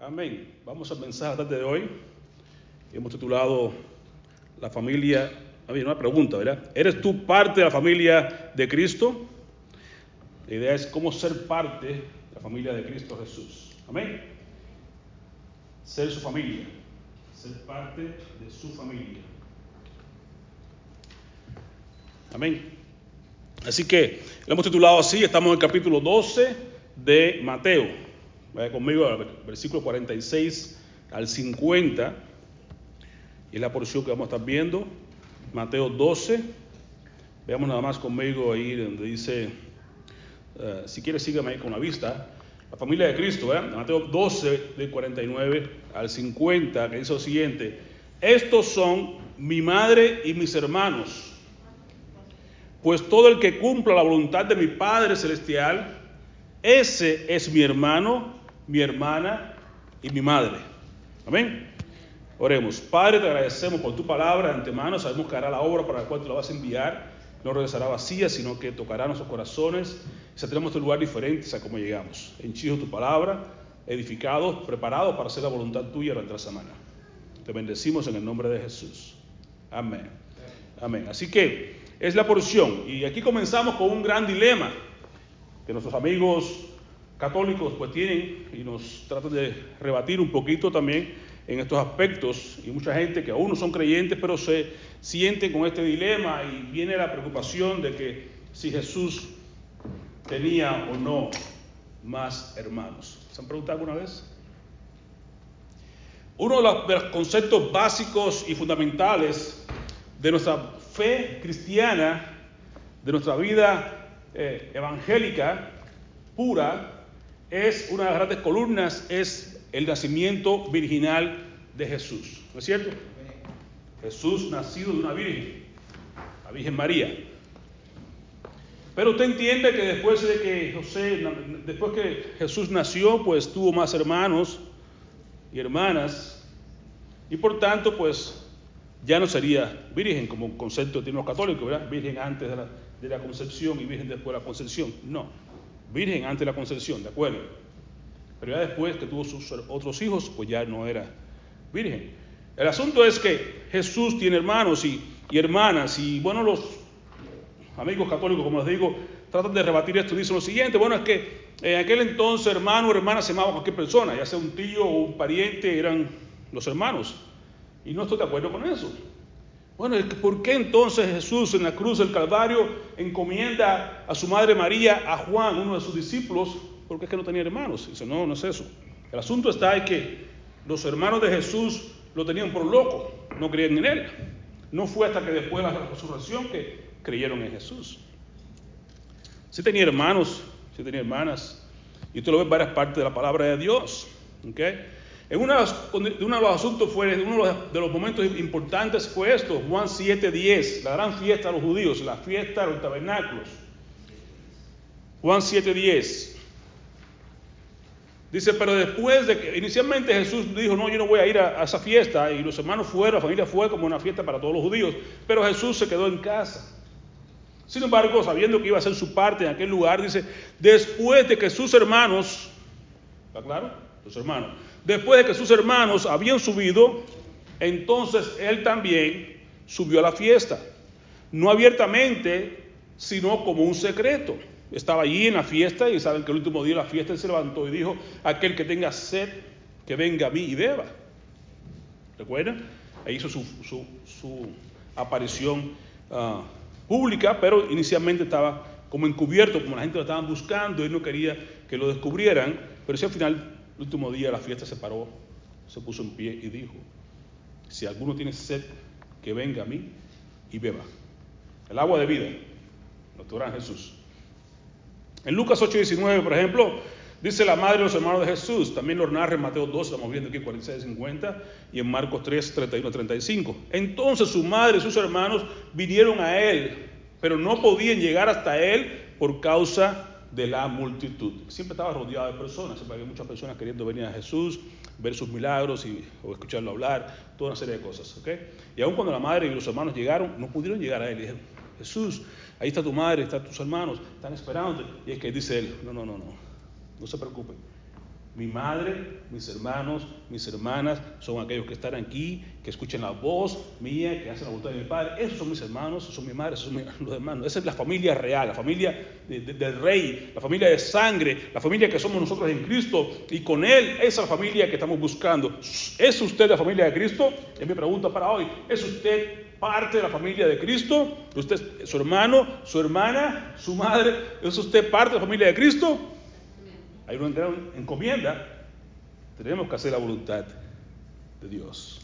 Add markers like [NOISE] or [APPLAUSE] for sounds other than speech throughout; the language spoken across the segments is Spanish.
Amén. Vamos a pensar la tarde de hoy. Hemos titulado La familia. A ver, una pregunta, ¿verdad? ¿Eres tú parte de la familia de Cristo? La idea es cómo ser parte de la familia de Cristo Jesús. Amén. Ser su familia. Ser parte de su familia. Amén. Así que lo hemos titulado así. Estamos en el capítulo 12 de Mateo. Vaya conmigo al versículo 46 al 50. Y es la porción que vamos a estar viendo. Mateo 12. Veamos nada más conmigo ahí donde dice, uh, si quieres sígame ahí con la vista. La familia de Cristo, ¿verdad? Mateo 12, de 49 al 50, que dice lo siguiente. Estos son mi madre y mis hermanos. Pues todo el que cumpla la voluntad de mi Padre Celestial, ese es mi hermano, mi hermana y mi madre. Amén. Oremos. Padre, te agradecemos por tu palabra de antemano. Sabemos que hará la obra para la cual tú la vas a enviar. No regresará vacía, sino que tocará nuestros corazones. Y saldremos de un lugar diferente a como llegamos. Henchido tu palabra, edificados, preparados para hacer la voluntad tuya durante la semana. Te bendecimos en el nombre de Jesús. Amén. Amén. Así que es la porción. Y aquí comenzamos con un gran dilema que nuestros amigos católicos pues tienen y nos tratan de rebatir un poquito también en estos aspectos y mucha gente que aún no son creyentes pero se sienten con este dilema y viene la preocupación de que si Jesús tenía o no más hermanos. ¿Se han preguntado alguna vez? Uno de los, conceptos básicos y fundamentales de nuestra fe cristiana, de nuestra vida eh, evangélica pura, es una de las grandes columnas, es el nacimiento virginal de Jesús. ¿No es cierto? Jesús nacido de una virgen, la Virgen María. Pero usted entiende que después de que José, después que Jesús nació, pues tuvo más hermanos y hermanas, y por tanto, pues ya no sería virgen como concepto tienen los católicos, ¿verdad? Virgen antes de de la concepción y virgen después de la concepción. No virgen antes de la concepción, ¿de acuerdo? Pero ya después que tuvo sus otros hijos, pues ya no era virgen. El asunto es que Jesús tiene hermanos y, y hermanas, y bueno, los amigos católicos, como les digo, tratan de rebatir esto. Dicen lo siguiente: bueno, es que en aquel entonces hermano o hermana se llamaba cualquier persona, ya sea un tío o un pariente, eran los hermanos. Y no estoy de acuerdo con eso. Bueno, ¿por qué entonces Jesús en la cruz del Calvario encomienda a su madre María a Juan, uno de sus discípulos? Porque es que no tenía hermanos. Dice, no, no es eso. El asunto está en que los hermanos de Jesús lo tenían por loco, no creían en él. No fue hasta que después de la resurrección que creyeron en Jesús. Sí tenía hermanos, sí tenía hermanas. Y usted lo ve en varias partes de la palabra de Dios. ¿okay? En uno de, los, de asuntos fue, uno de los momentos importantes fue esto, Juan 7:10, la gran fiesta de los judíos, la fiesta de los tabernáculos. Juan 7:10. Dice, pero después de que inicialmente Jesús dijo, no, yo no voy a ir a, a, esa fiesta, y los hermanos fueron, la familia fue como una fiesta para todos los judíos, pero Jesús se quedó en casa. Sin embargo, sabiendo que iba a hacer su parte en aquel lugar, dice, después de que sus hermanos, ¿está claro? Los hermanos, después de que sus hermanos habían subido, entonces él también subió a la fiesta. No abiertamente, sino como un secreto. Estaba allí en la fiesta y saben que el último día de la fiesta se levantó y dijo, aquel que tenga sed, que venga a mí y beba. ¿Recuerdan? Ahí hizo su, su, su aparición uh, pública, pero inicialmente estaba como encubierto, como la gente lo estaban buscando, él no quería que lo descubrieran, pero si al final el último día la fiesta se paró, se puso en pie y dijo, si alguno tiene sed, que venga a mí y beba. El agua de vida, nuestro gran Jesús. En Lucas 8:19, por ejemplo, dice la madre de los hermanos de Jesús, también lo narra en Mateo 2, estamos viendo aquí 46-50, y en Marcos 3, 31-35. Entonces su madre y sus hermanos vinieron a él, pero no podían llegar hasta él por causa de la multitud. Siempre estaba rodeado de personas, siempre había muchas personas queriendo venir a Jesús, ver sus milagros y, o escucharlo hablar, toda una serie de cosas. ¿okay? Y aun cuando la madre y los hermanos llegaron, no pudieron llegar a él. Y dijeron, Jesús, ahí está tu madre, están tus hermanos, están esperando. Y es que dice él, no, no, no, no, no se preocupen. Mi madre, mis hermanos, mis hermanas son aquellos que están aquí, que escuchan la voz mía, que hacen la voluntad de mi Padre. Esos son mis hermanos, esos son mi madre, esos son [LAUGHS] los hermanos. Esa es la familia real, la familia de, de, del Rey, la familia de sangre, la familia que somos nosotros en Cristo. Y con Él, esa familia que estamos buscando. ¿Es usted la familia de Cristo? Es mi pregunta para hoy. ¿Es usted parte de la familia de Cristo? ¿Usted, su hermano, su hermana, su madre? ¿Es usted parte de la familia de Cristo? Hay una gran encomienda, tenemos que hacer la voluntad de Dios.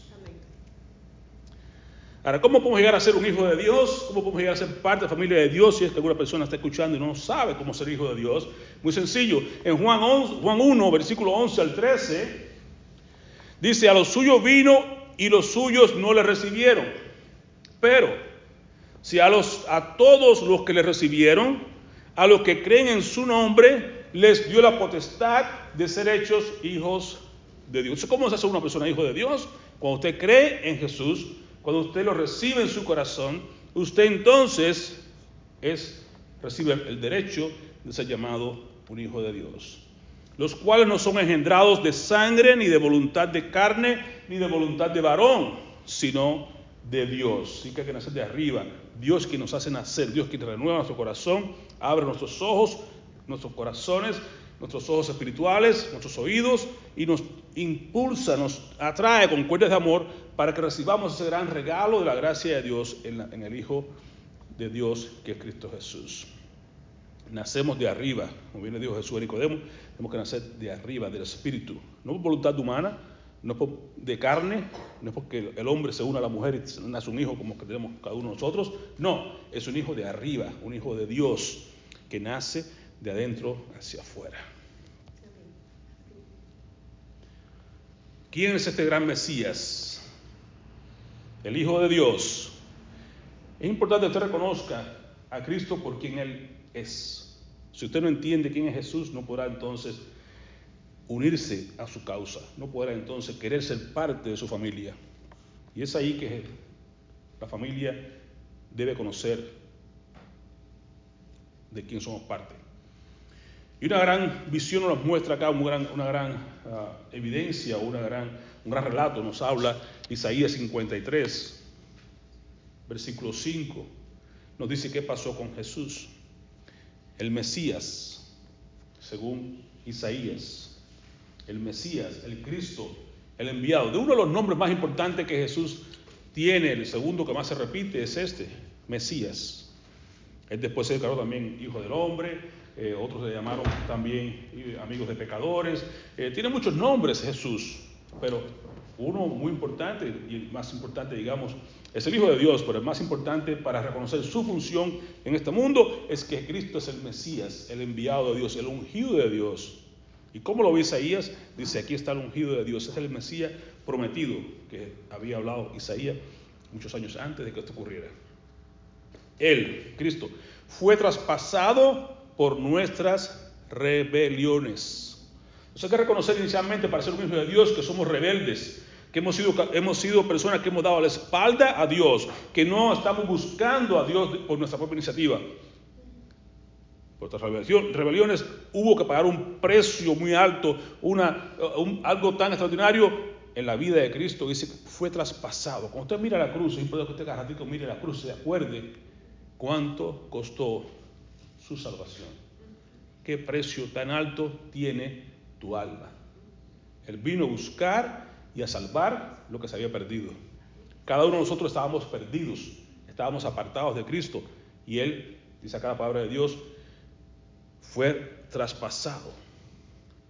Ahora, ¿cómo podemos llegar a ser un hijo de Dios? ¿Cómo podemos llegar a ser parte de la familia de Dios si es que alguna persona está escuchando y no sabe cómo ser hijo de Dios? Muy sencillo. En Juan, 11, Juan 1, versículo 11 al 13, dice, a los suyos vino y los suyos no le recibieron. Pero, si a, los, a todos los que le recibieron, a los que creen en su nombre, les dio la potestad de ser hechos hijos de Dios. ¿Cómo se hace una persona hijo de Dios? Cuando usted cree en Jesús, cuando usted lo recibe en su corazón, usted entonces es, recibe el derecho de ser llamado un hijo de Dios. Los cuales no son engendrados de sangre, ni de voluntad de carne, ni de voluntad de varón, sino de Dios. Sí que hay que nacer de arriba. Dios que nos hace nacer, Dios que renueva nuestro corazón, abre nuestros ojos nuestros corazones, nuestros ojos espirituales, nuestros oídos y nos impulsa, nos atrae con cuerdas de amor para que recibamos ese gran regalo de la gracia de Dios en, el Hijo de Dios que es Cristo Jesús. Nacemos de arriba, como bien le dijo Jesús a Nicodemo, tenemos que nacer de arriba, del Espíritu, no por voluntad humana, no por, de carne, no es porque el hombre se une a la mujer y nace un hijo como que tenemos cada uno de nosotros, no, es un hijo de arriba, un hijo de Dios que nace de adentro hacia afuera. ¿Quién es este gran Mesías? El Hijo de Dios. Es importante que usted reconozca a Cristo por quien Él es. Si usted no entiende quién es Jesús, no podrá entonces unirse a su causa, no podrá entonces querer ser parte de su familia. Y es ahí que la familia debe conocer de quién somos parte. Y una gran visión nos muestra acá, una gran, una gran uh, evidencia, una gran, un gran relato nos habla Isaías 53, versículo 5. Nos dice qué pasó con Jesús, el Mesías, según Isaías, el Mesías, el Cristo, el enviado. De uno de los nombres más importantes que Jesús tiene, el segundo que más se repite es este, Mesías. Él después se declaró también Hijo del Hombre, eh, otros le llamaron también eh, amigos de pecadores. Eh, tiene muchos nombres Jesús, pero uno muy importante y el más importante, digamos, es el Hijo de Dios, pero el más importante para reconocer su función en este mundo es que Cristo es el Mesías, el enviado de Dios, el ungido de Dios. ¿Y cómo lo ve Isaías? Dice, aquí está el ungido de Dios, es el Mesías prometido que había hablado Isaías muchos años antes de que esto ocurriera. Él, Cristo, fue traspasado por nuestras rebeliones. Eso hay que reconocer inicialmente para ser un hijo de Dios que somos rebeldes, que hemos sido, hemos sido personas que hemos dado la espalda a Dios, que no estamos buscando a Dios por nuestra propia iniciativa. Por nuestras rebeliones hubo que pagar un precio muy alto, una, un, algo tan extraordinario en la vida de Cristo. Dice que fue traspasado. Cuando usted mira la cruz, es importante que usted cada mire la cruz, se acuerde cuánto costó su salvación. ¿Qué precio tan alto tiene tu alma? Él vino a buscar y a salvar lo que se había perdido. Cada uno de nosotros estábamos perdidos, estábamos apartados de Cristo y Él, dice acá la palabra de Dios, fue traspasado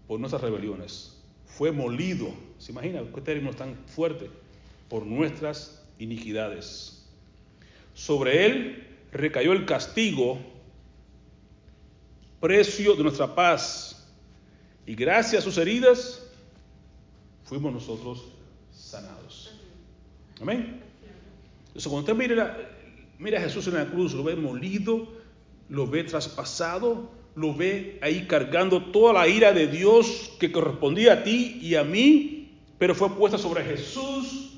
por nuestras rebeliones, fue molido, ¿se imagina qué término tan fuerte? Por nuestras iniquidades. Sobre Él recayó el castigo precio de nuestra paz. Y gracias a sus heridas fuimos nosotros sanados. Amén. Entonces, cuando usted mira, mira a Jesús en la cruz, lo ve molido, lo ve traspasado, lo ve ahí cargando toda la ira de Dios que correspondía a ti y a mí, pero fue puesta sobre Jesús.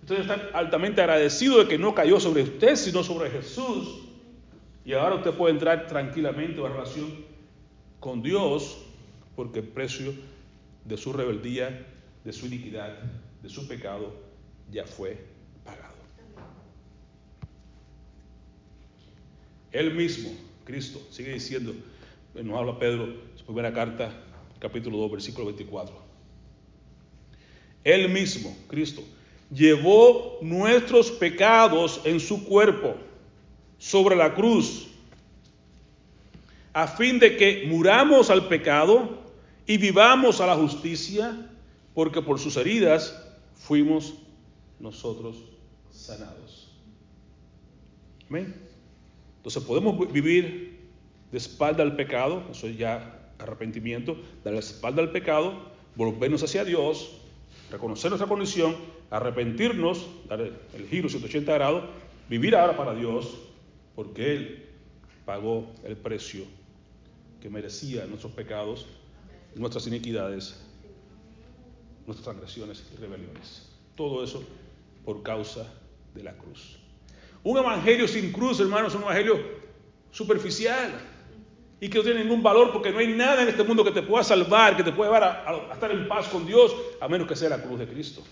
Entonces está altamente agradecido de que no cayó sobre usted, sino sobre Jesús. Y ahora usted puede entrar tranquilamente a relación con Dios porque el precio de su rebeldía, de su iniquidad, de su pecado, ya fue pagado. Él mismo, Cristo, sigue diciendo, nos habla Pedro, su primera carta, capítulo 2, versículo 24. Él mismo, Cristo, llevó nuestros pecados en su cuerpo sobre la cruz, a fin de que muramos al pecado y vivamos a la justicia, porque por sus heridas fuimos nosotros sanados. Amén. Entonces podemos vivir de espalda al pecado, eso es ya arrepentimiento, dar la espalda al pecado, volvernos hacia Dios, reconocer nuestra condición, arrepentirnos, dar el giro 180 grados, vivir ahora para Dios, porque Él pagó el precio que merecía nuestros pecados, nuestras iniquidades, nuestras transgresiones y rebeliones. Todo eso por causa de la cruz. Un evangelio sin cruz, hermanos, es un evangelio superficial y que no tiene ningún valor porque no hay nada en este mundo que te pueda salvar, que te pueda llevar a, estar en paz con Dios, a menos que sea la cruz de Cristo.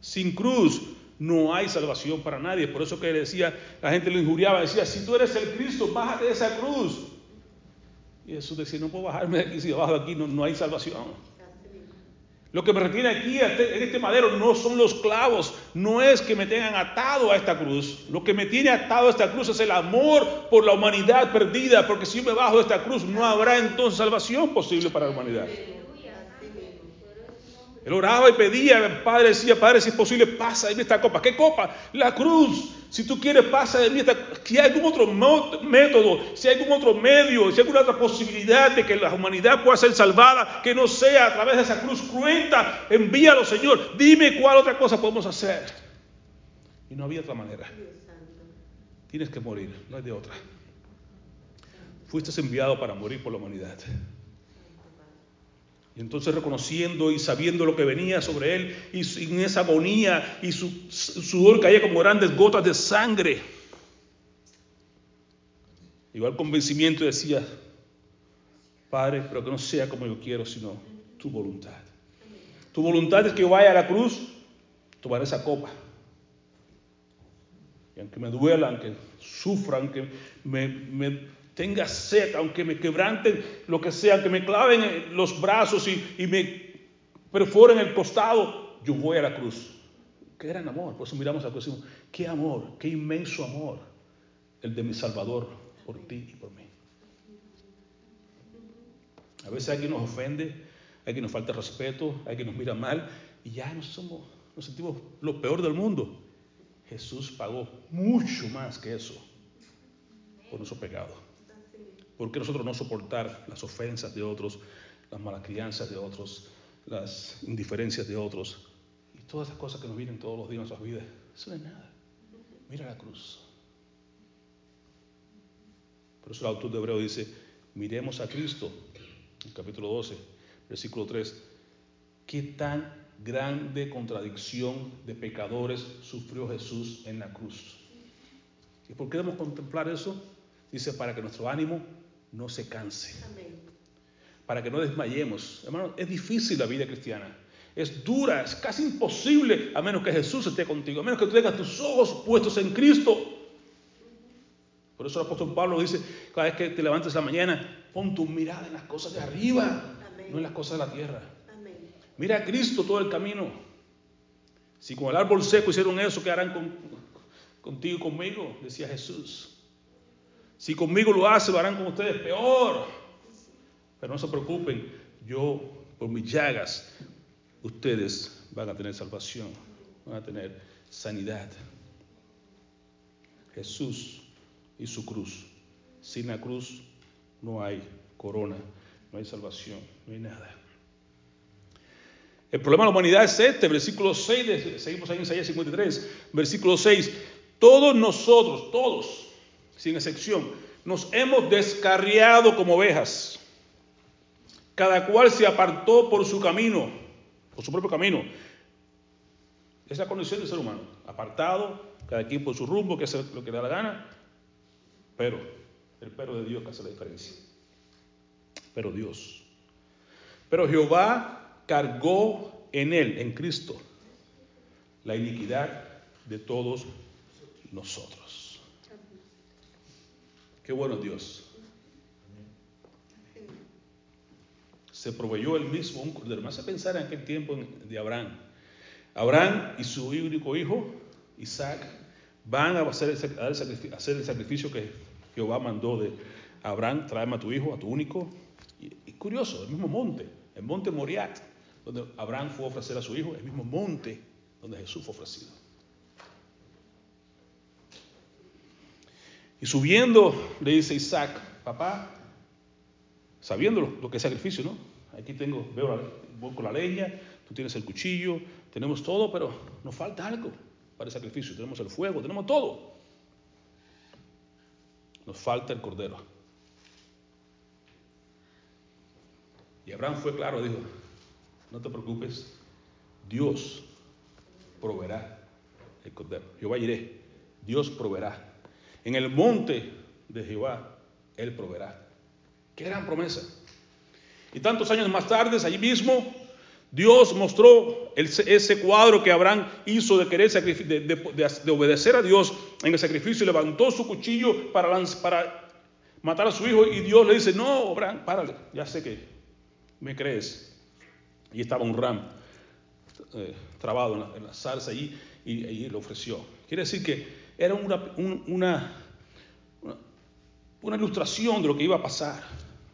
Sin cruz no hay salvación para nadie. Por eso que decía, la gente lo injuriaba, decía, si tú eres el Cristo, bájate de esa cruz. Y Jesús decía, no puedo bajarme de aquí, si bajo de aquí no, no hay salvación. Lo que me retiene aquí en este madero no son los clavos, no es que me tengan atado a esta cruz. Lo que me tiene atado a esta cruz es el amor por la humanidad perdida, porque si me bajo de esta cruz no habrá entonces salvación posible para la humanidad. Él oraba y pedía, Padre decía, Padre, si es posible, pasa de mí esta copa. ¿Qué copa? La cruz. Si tú quieres, pasa de mí esta Si hay algún otro método, si hay algún otro medio, si hay alguna otra posibilidad de que la humanidad pueda ser salvada, que no sea a través de esa cruz cruenta, envíalo, Señor. Dime cuál otra cosa podemos hacer. Y no había otra manera. Tienes que morir, no hay de otra. Fuiste enviado para morir por la humanidad. Y entonces reconociendo y sabiendo lo que venía sobre él, y en esa agonía, y su sudor caía como grandes gotas de sangre. Llegó al convencimiento decía, Padre, pero que no sea como yo quiero, sino tu voluntad. Tu voluntad es que yo vaya a la cruz, tomar esa copa. Y aunque me duela, aunque sufra, aunque me, me tenga sed, aunque me quebranten lo que sea, que me claven los brazos y, me perforen el costado, yo voy a la cruz. Qué gran amor. Por eso miramos a la cruz y decimos, qué amor, qué inmenso amor el de mi Salvador por ti y por mí. A veces hay quien nos ofende, hay quien nos falta respeto, hay quien nos mira mal y ya nos, somos, nos sentimos lo peor del mundo. Jesús pagó mucho más que eso por nuestro pecado. ¿Por qué nosotros no soportar las ofensas de otros, las malas crianzas de otros, las indiferencias de otros y todas esas cosas que nos vienen todos los días en nuestras vidas? Eso no es nada. Mira la cruz. Por eso el autor de Hebreo dice, miremos a Cristo, en capítulo 12, versículo 3, qué tan grande contradicción de pecadores sufrió Jesús en la cruz. ¿Y por qué debemos contemplar eso? Dice, para que nuestro ánimo no se canse. Para que no desmayemos. Hermano, es difícil la vida cristiana. Es dura, es casi imposible a menos que Jesús esté contigo, a menos que tú tengas tus ojos puestos en Cristo. Por eso el apóstol Pablo dice, cada vez que te levantes la mañana, pon tu mirada en las cosas de arriba, no en las cosas de la tierra. Mira a Cristo todo el camino. Si con el árbol seco hicieron eso, ¿qué harán contigo y conmigo? Decía Jesús. Si conmigo lo hacen, lo harán con ustedes peor. Pero no se preocupen, yo por mis llagas, ustedes van a tener salvación, van a tener sanidad. Jesús y su cruz. Sin la cruz no hay corona, no hay salvación, no hay nada. El problema de la humanidad es este, versículo 6, seguimos ahí en Isaías 53, versículo 6. Todos nosotros, todos, sin excepción, nos hemos descarriado como ovejas. Cada cual se apartó por su camino, por su propio camino. Esa es la condición del ser humano, apartado, cada quien por su rumbo, que hace lo que le da la gana, pero el pero de Dios que hace la diferencia. Pero Dios. Pero Jehová cargó en él, en Cristo, la iniquidad de todos nosotros. Qué bueno Dios. Se proveyó él mismo un cordero. Me hace pensar en aquel tiempo de Abraham. Abraham y su único hijo, Isaac, van a hacer el, sacrificio, hacer el sacrificio que Jehová mandó de Abraham, tráeme a tu hijo, a tu único. Y, curioso, el mismo monte, el monte Moriat, donde Abraham fue a ofrecer a su hijo, el mismo monte donde Jesús fue ofrecido. Subiendo, le dice Isaac, papá, sabiendo lo, que es sacrificio, ¿no? Aquí tengo, veo voy con la leña, tú tienes el cuchillo, tenemos todo, pero nos falta algo para el sacrificio. Tenemos el fuego, tenemos todo. Nos falta el cordero. Y Abraham fue claro, dijo, no te preocupes, Dios proveerá el cordero. Jehová iré, Dios proveerá. En el monte de Jehová, Él proveerá. Qué gran promesa. Y tantos años más tarde, allí mismo, Dios mostró ese cuadro que Abraham hizo de querer de, obedecer a Dios en el sacrificio. Levantó su cuchillo para, para matar a su hijo y Dios le dice, no, Abraham, párale, ya sé que me crees. Y estaba un ram eh, trabado en la, salsa allí y, y lo ofreció. Quiere decir que era una, una, una, ilustración de lo que iba a pasar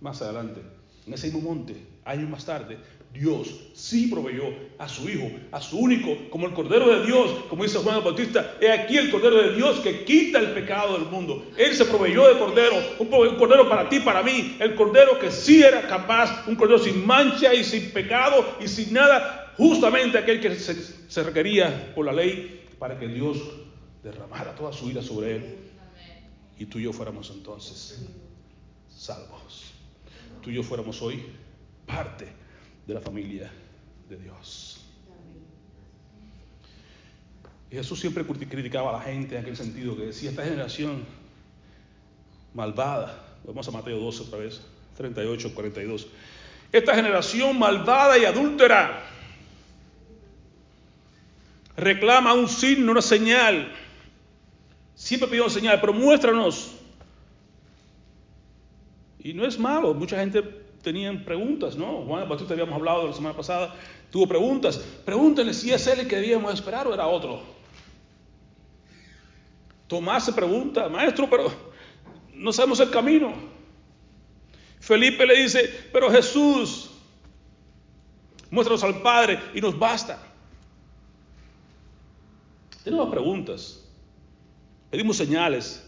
más adelante. En ese mismo monte, años más tarde, Dios sí proveyó a su Hijo, a su único, como el Cordero de Dios, como dice Juan el Bautista, he aquí el Cordero de Dios que quita el pecado del mundo. Él se proveyó de Cordero, un Cordero para ti, para mí, el Cordero que sí era capaz, un Cordero sin mancha y sin pecado y sin nada, justamente aquel que se, se requería por la ley para que Dios derramara toda su ira sobre él y tú y yo fuéramos entonces salvos. Tú y yo fuéramos hoy parte de la familia de Dios. Y Jesús siempre criticaba a la gente en aquel sentido, que decía, esta generación malvada, vamos a Mateo 12 otra vez, 38, 42, esta generación malvada y adúltera reclama un signo, una señal Siempre pedimos señal, pero muéstranos. Y no es malo, mucha gente tenía preguntas, ¿no? Juan Bautista habíamos hablado la semana pasada, tuvo preguntas. Pregúntenle si es él el que debíamos esperar o era otro. Tomás se pregunta, maestro, pero no sabemos el camino. Felipe le dice, pero Jesús, muéstranos al Padre y nos basta. Tenemos preguntas. Pedimos señales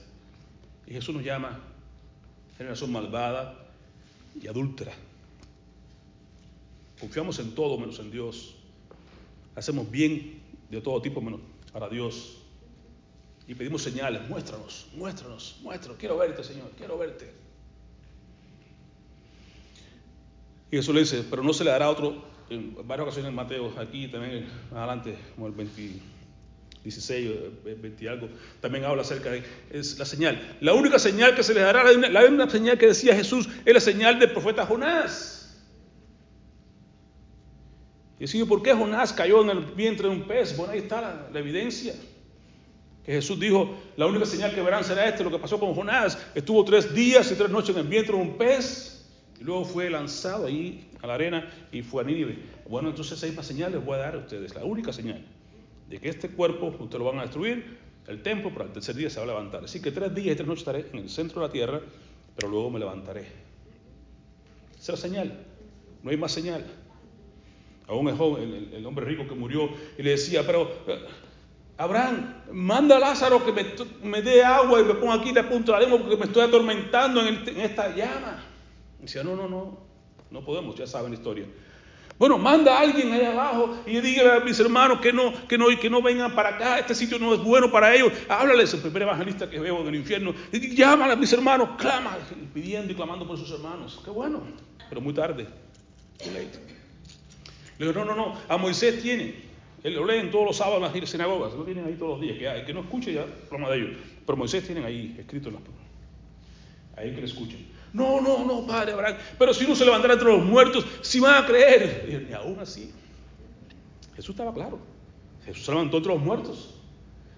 y Jesús nos llama generación malvada y adúltera. Confiamos en todo menos en Dios. Hacemos bien de todo tipo menos para Dios. Y pedimos señales, muéstranos, muéstranos, muéstranos. Quiero verte, Señor, quiero verte. Y Jesús le dice, pero no se le dará otro, en varias ocasiones en Mateo, aquí también adelante, como el 20 16, 20 y algo, también habla acerca de es la señal. La única señal que se les dará, la única señal que decía Jesús, es la señal del profeta Jonás. Y decía, ¿por qué Jonás cayó en el vientre de un pez? Bueno, ahí está la, evidencia. Que Jesús dijo, la única señal que verán será este, lo que pasó con Jonás. Estuvo tres días y tres noches en el vientre de un pez. Y luego fue lanzado ahí a la arena y fue a Nínive. Bueno, entonces esa misma señal les voy a dar a ustedes, la única señal de que este cuerpo ustedes lo van a destruir, el templo, pero al tercer día se va a levantar. Así que tres días y tres noches estaré en el centro de la tierra, pero luego me levantaré. Esa es la señal, no hay más señal. Aún el, el, hombre rico que murió y le decía, pero eh, Abraham, manda a Lázaro que me, dé agua y me ponga aquí de punto de la porque me estoy atormentando en, en esta llama. Y decía, no, no, no, no podemos, ya saben la historia. Bueno, manda a alguien ahí abajo y dígale a mis hermanos que no, que no, que no vengan para acá, este sitio no es bueno para ellos. Háblales, el primer evangelista que veo del infierno. Y llámale a mis hermanos, clama, pidiendo y clamando por sus hermanos. Qué bueno, pero muy tarde. Le digo, no, no, no, a Moisés tiene. Él lo leen todos los sábados en las sinagogas, lo tienen ahí todos los días. Que, hay, que no escuche ya, problema de ellos. Pero Moisés tienen ahí escrito en las ahí que le escuchen. No, no, no, padre Abraham. Pero si uno se levantara entre los muertos, si van a creer. Y aún así, Jesús estaba claro. Jesús se levantó entre los muertos.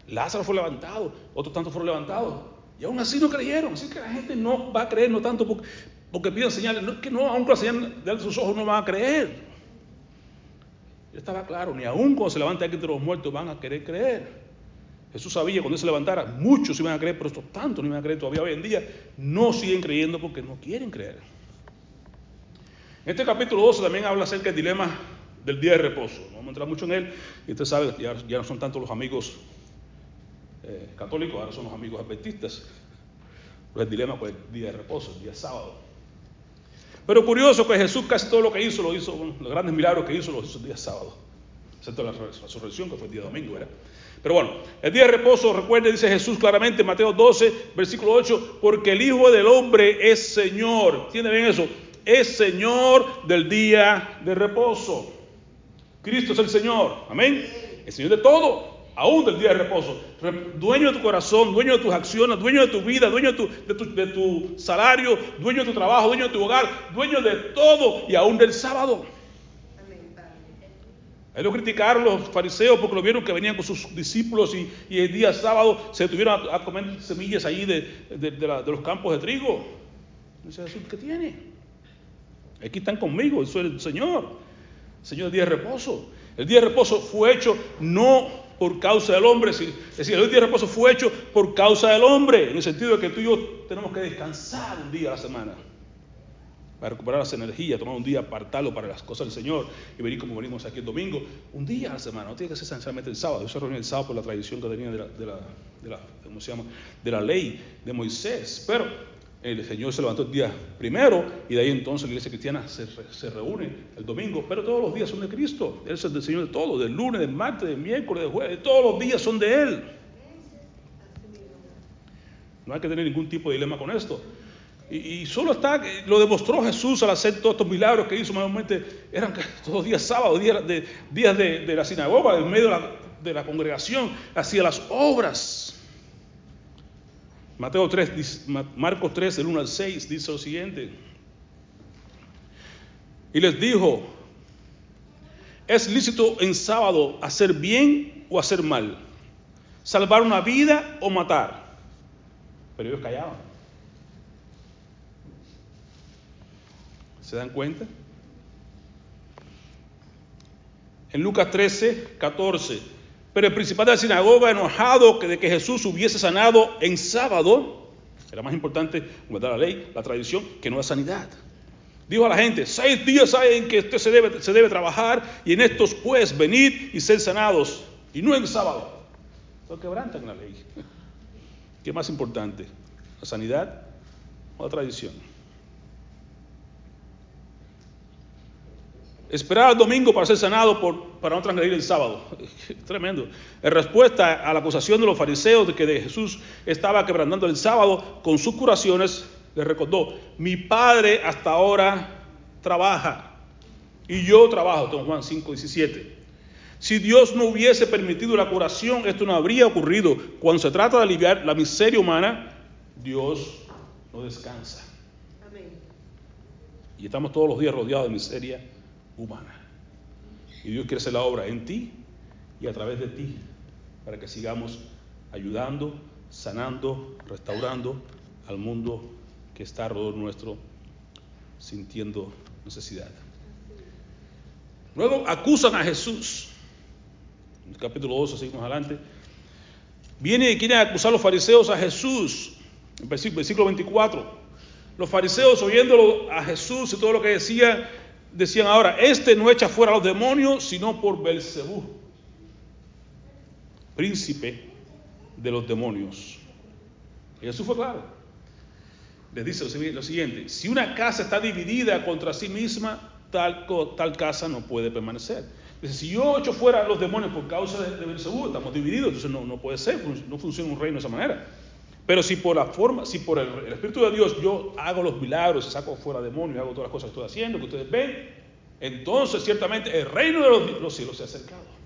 Lázaro fue levantado, otros tantos fueron levantados. Y aún así no creyeron. Así que la gente no va a creer, no tanto porque, piden señales. No, que no, aún con la señal de sus ojos no van a creer. Estaba claro, ni aún cuando se levanta entre los muertos van a querer creer. Jesús sabía cuando él se levantara, muchos iban a creer, pero estos tantos no iban a creer todavía hoy en día, no siguen creyendo porque no quieren creer. En este capítulo 12 también habla acerca del dilema del día de reposo. No vamos a entrar mucho en él, y usted sabe, ya, ya no son tanto los amigos eh, católicos, ahora son los amigos adventistas. Pero el dilema fue el día de reposo, el día sábado. Pero curioso que Jesús casi todo lo que hizo, lo hizo, los grandes milagros que hizo, los hizo el día sábado. Excepto la resurrección, que fue el día domingo, ¿verdad? Pero bueno, el día de reposo, recuerde, dice Jesús claramente en Mateo 12, versículo 8, porque el Hijo del Hombre es Señor. ¿Tiene bien eso? Es Señor del día de reposo. Cristo es el Señor. Amén. El Señor de todo aún del día de reposo, dueño de tu corazón, dueño de tus acciones, dueño de tu vida, dueño de tu, de tu, salario, dueño de tu trabajo, dueño de tu hogar, dueño de todo y aún del sábado. Ahí lo criticaron los fariseos porque lo vieron que venían con sus discípulos y, el día sábado se detuvieron a, comer semillas ahí de, los campos de trigo. Dice Jesús, ¿qué tiene? Aquí están conmigo, eso es el Señor. Señor, el día de reposo. El día de reposo fue hecho no por causa del hombre. Es decir, el día de reposo fue hecho por causa del hombre, en el sentido de que tú y yo tenemos que descansar un día a la semana para recuperar las energías, tomar un día, apartarlo para las cosas del Señor y venir como venimos aquí el domingo, un día a la semana, no tiene que ser esencialmente el sábado. Yo se el sábado por la tradición que tenía de la, de la, ¿cómo se llama? de la ley de Moisés, pero el Señor se levantó el día primero y de ahí entonces la iglesia cristiana se, reúne el domingo, pero todos los días son de Cristo. Él es el Señor de todo, del lunes, del martes, del miércoles, del jueves, todos los días son de Él. No hay que tener ningún tipo de dilema con esto. Y, solo está, lo demostró Jesús al hacer todos estos milagros que hizo, normalmente eran [LAUGHS] todos días sábados, días de, días de, la sinagoga, en medio de la, de la congregación, hacía las obras. Mateo 3, Marcos 3, del 1 al 6, dice lo siguiente. Y les dijo, ¿es lícito en sábado hacer bien o hacer mal? ¿Salvar una vida o matar? Pero ellos callaban. ¿Se dan cuenta? En Lucas 13, 14 pero el principal de la sinagoga, enojado de que Jesús hubiese sanado en sábado, era más importante guardar la ley, la tradición, que no la sanidad. Dijo a la gente, seis días hay en que usted se debe, trabajar y en estos pues venid y ser sanados, y no en sábado. Entonces quebrantan la ley. [LAUGHS] ¿Qué más importante? ¿La sanidad o la tradición? Esperar al domingo para ser sanado por, para no transgredir el sábado. [LAUGHS] Tremendo. En respuesta a la acusación de los fariseos de que de Jesús estaba quebrantando el sábado con sus curaciones, le recordó, mi padre hasta ahora trabaja y yo trabajo, Don Juan 5, 17. Si Dios no hubiese permitido la curación, esto no habría ocurrido. Cuando se trata de aliviar la miseria humana, Dios no descansa. Amén. Y estamos todos los días rodeados de miseria humana. Y Dios quiere hacer la obra en ti y a través de ti para que sigamos ayudando, sanando, restaurando al mundo que está alrededor nuestro sintiendo necesidad. Luego acusan a Jesús. En el capítulo 12, seguimos adelante. Viene y quieren acusar los fariseos a Jesús. En versículo 24. Los fariseos oyéndolo a Jesús y todo lo que decía, decían ahora, este no echa fuera a los demonios, sino por Belcebú, príncipe de los demonios. Jesús fue claro. Les dice lo siguiente, si una casa está dividida contra sí misma, tal, tal casa no puede permanecer. Dice, si yo echo fuera a los demonios por causa de, de Belcebú, estamos divididos, entonces no, no puede ser, no funciona un reino de esa manera. Pero si por la forma, si por el, Espíritu de Dios yo hago los milagros, saco fuera demonios, hago todas las cosas que estoy haciendo, que ustedes ven, entonces ciertamente el reino de los, cielos se ha acercado.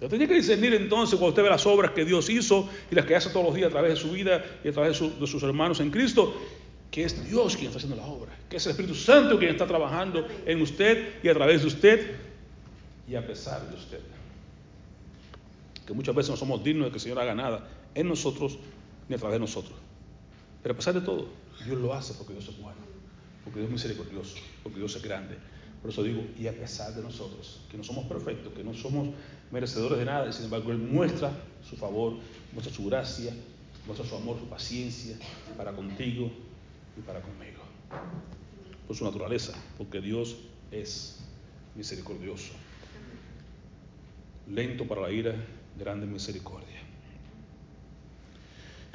Yo tenía que discernir entonces cuando usted ve las obras que Dios hizo y las que hace todos los días a través de su vida y a través de, sus hermanos en Cristo, que es Dios quien está haciendo la obra, que es el Espíritu Santo quien está trabajando en usted y a través de usted y a pesar de usted. Que muchas veces no somos dignos de que el Señor haga nada en nosotros ni a través de nosotros. Pero a pesar de todo, Dios lo hace porque Dios es bueno, porque Dios es misericordioso, porque Dios es grande. Por eso digo, y a pesar de nosotros, que no somos perfectos, que no somos merecedores de nada, y sin embargo Él muestra su favor, muestra su gracia, muestra su amor, su paciencia para contigo y para conmigo. Por su naturaleza, porque Dios es misericordioso, lento para la ira, grande misericordia.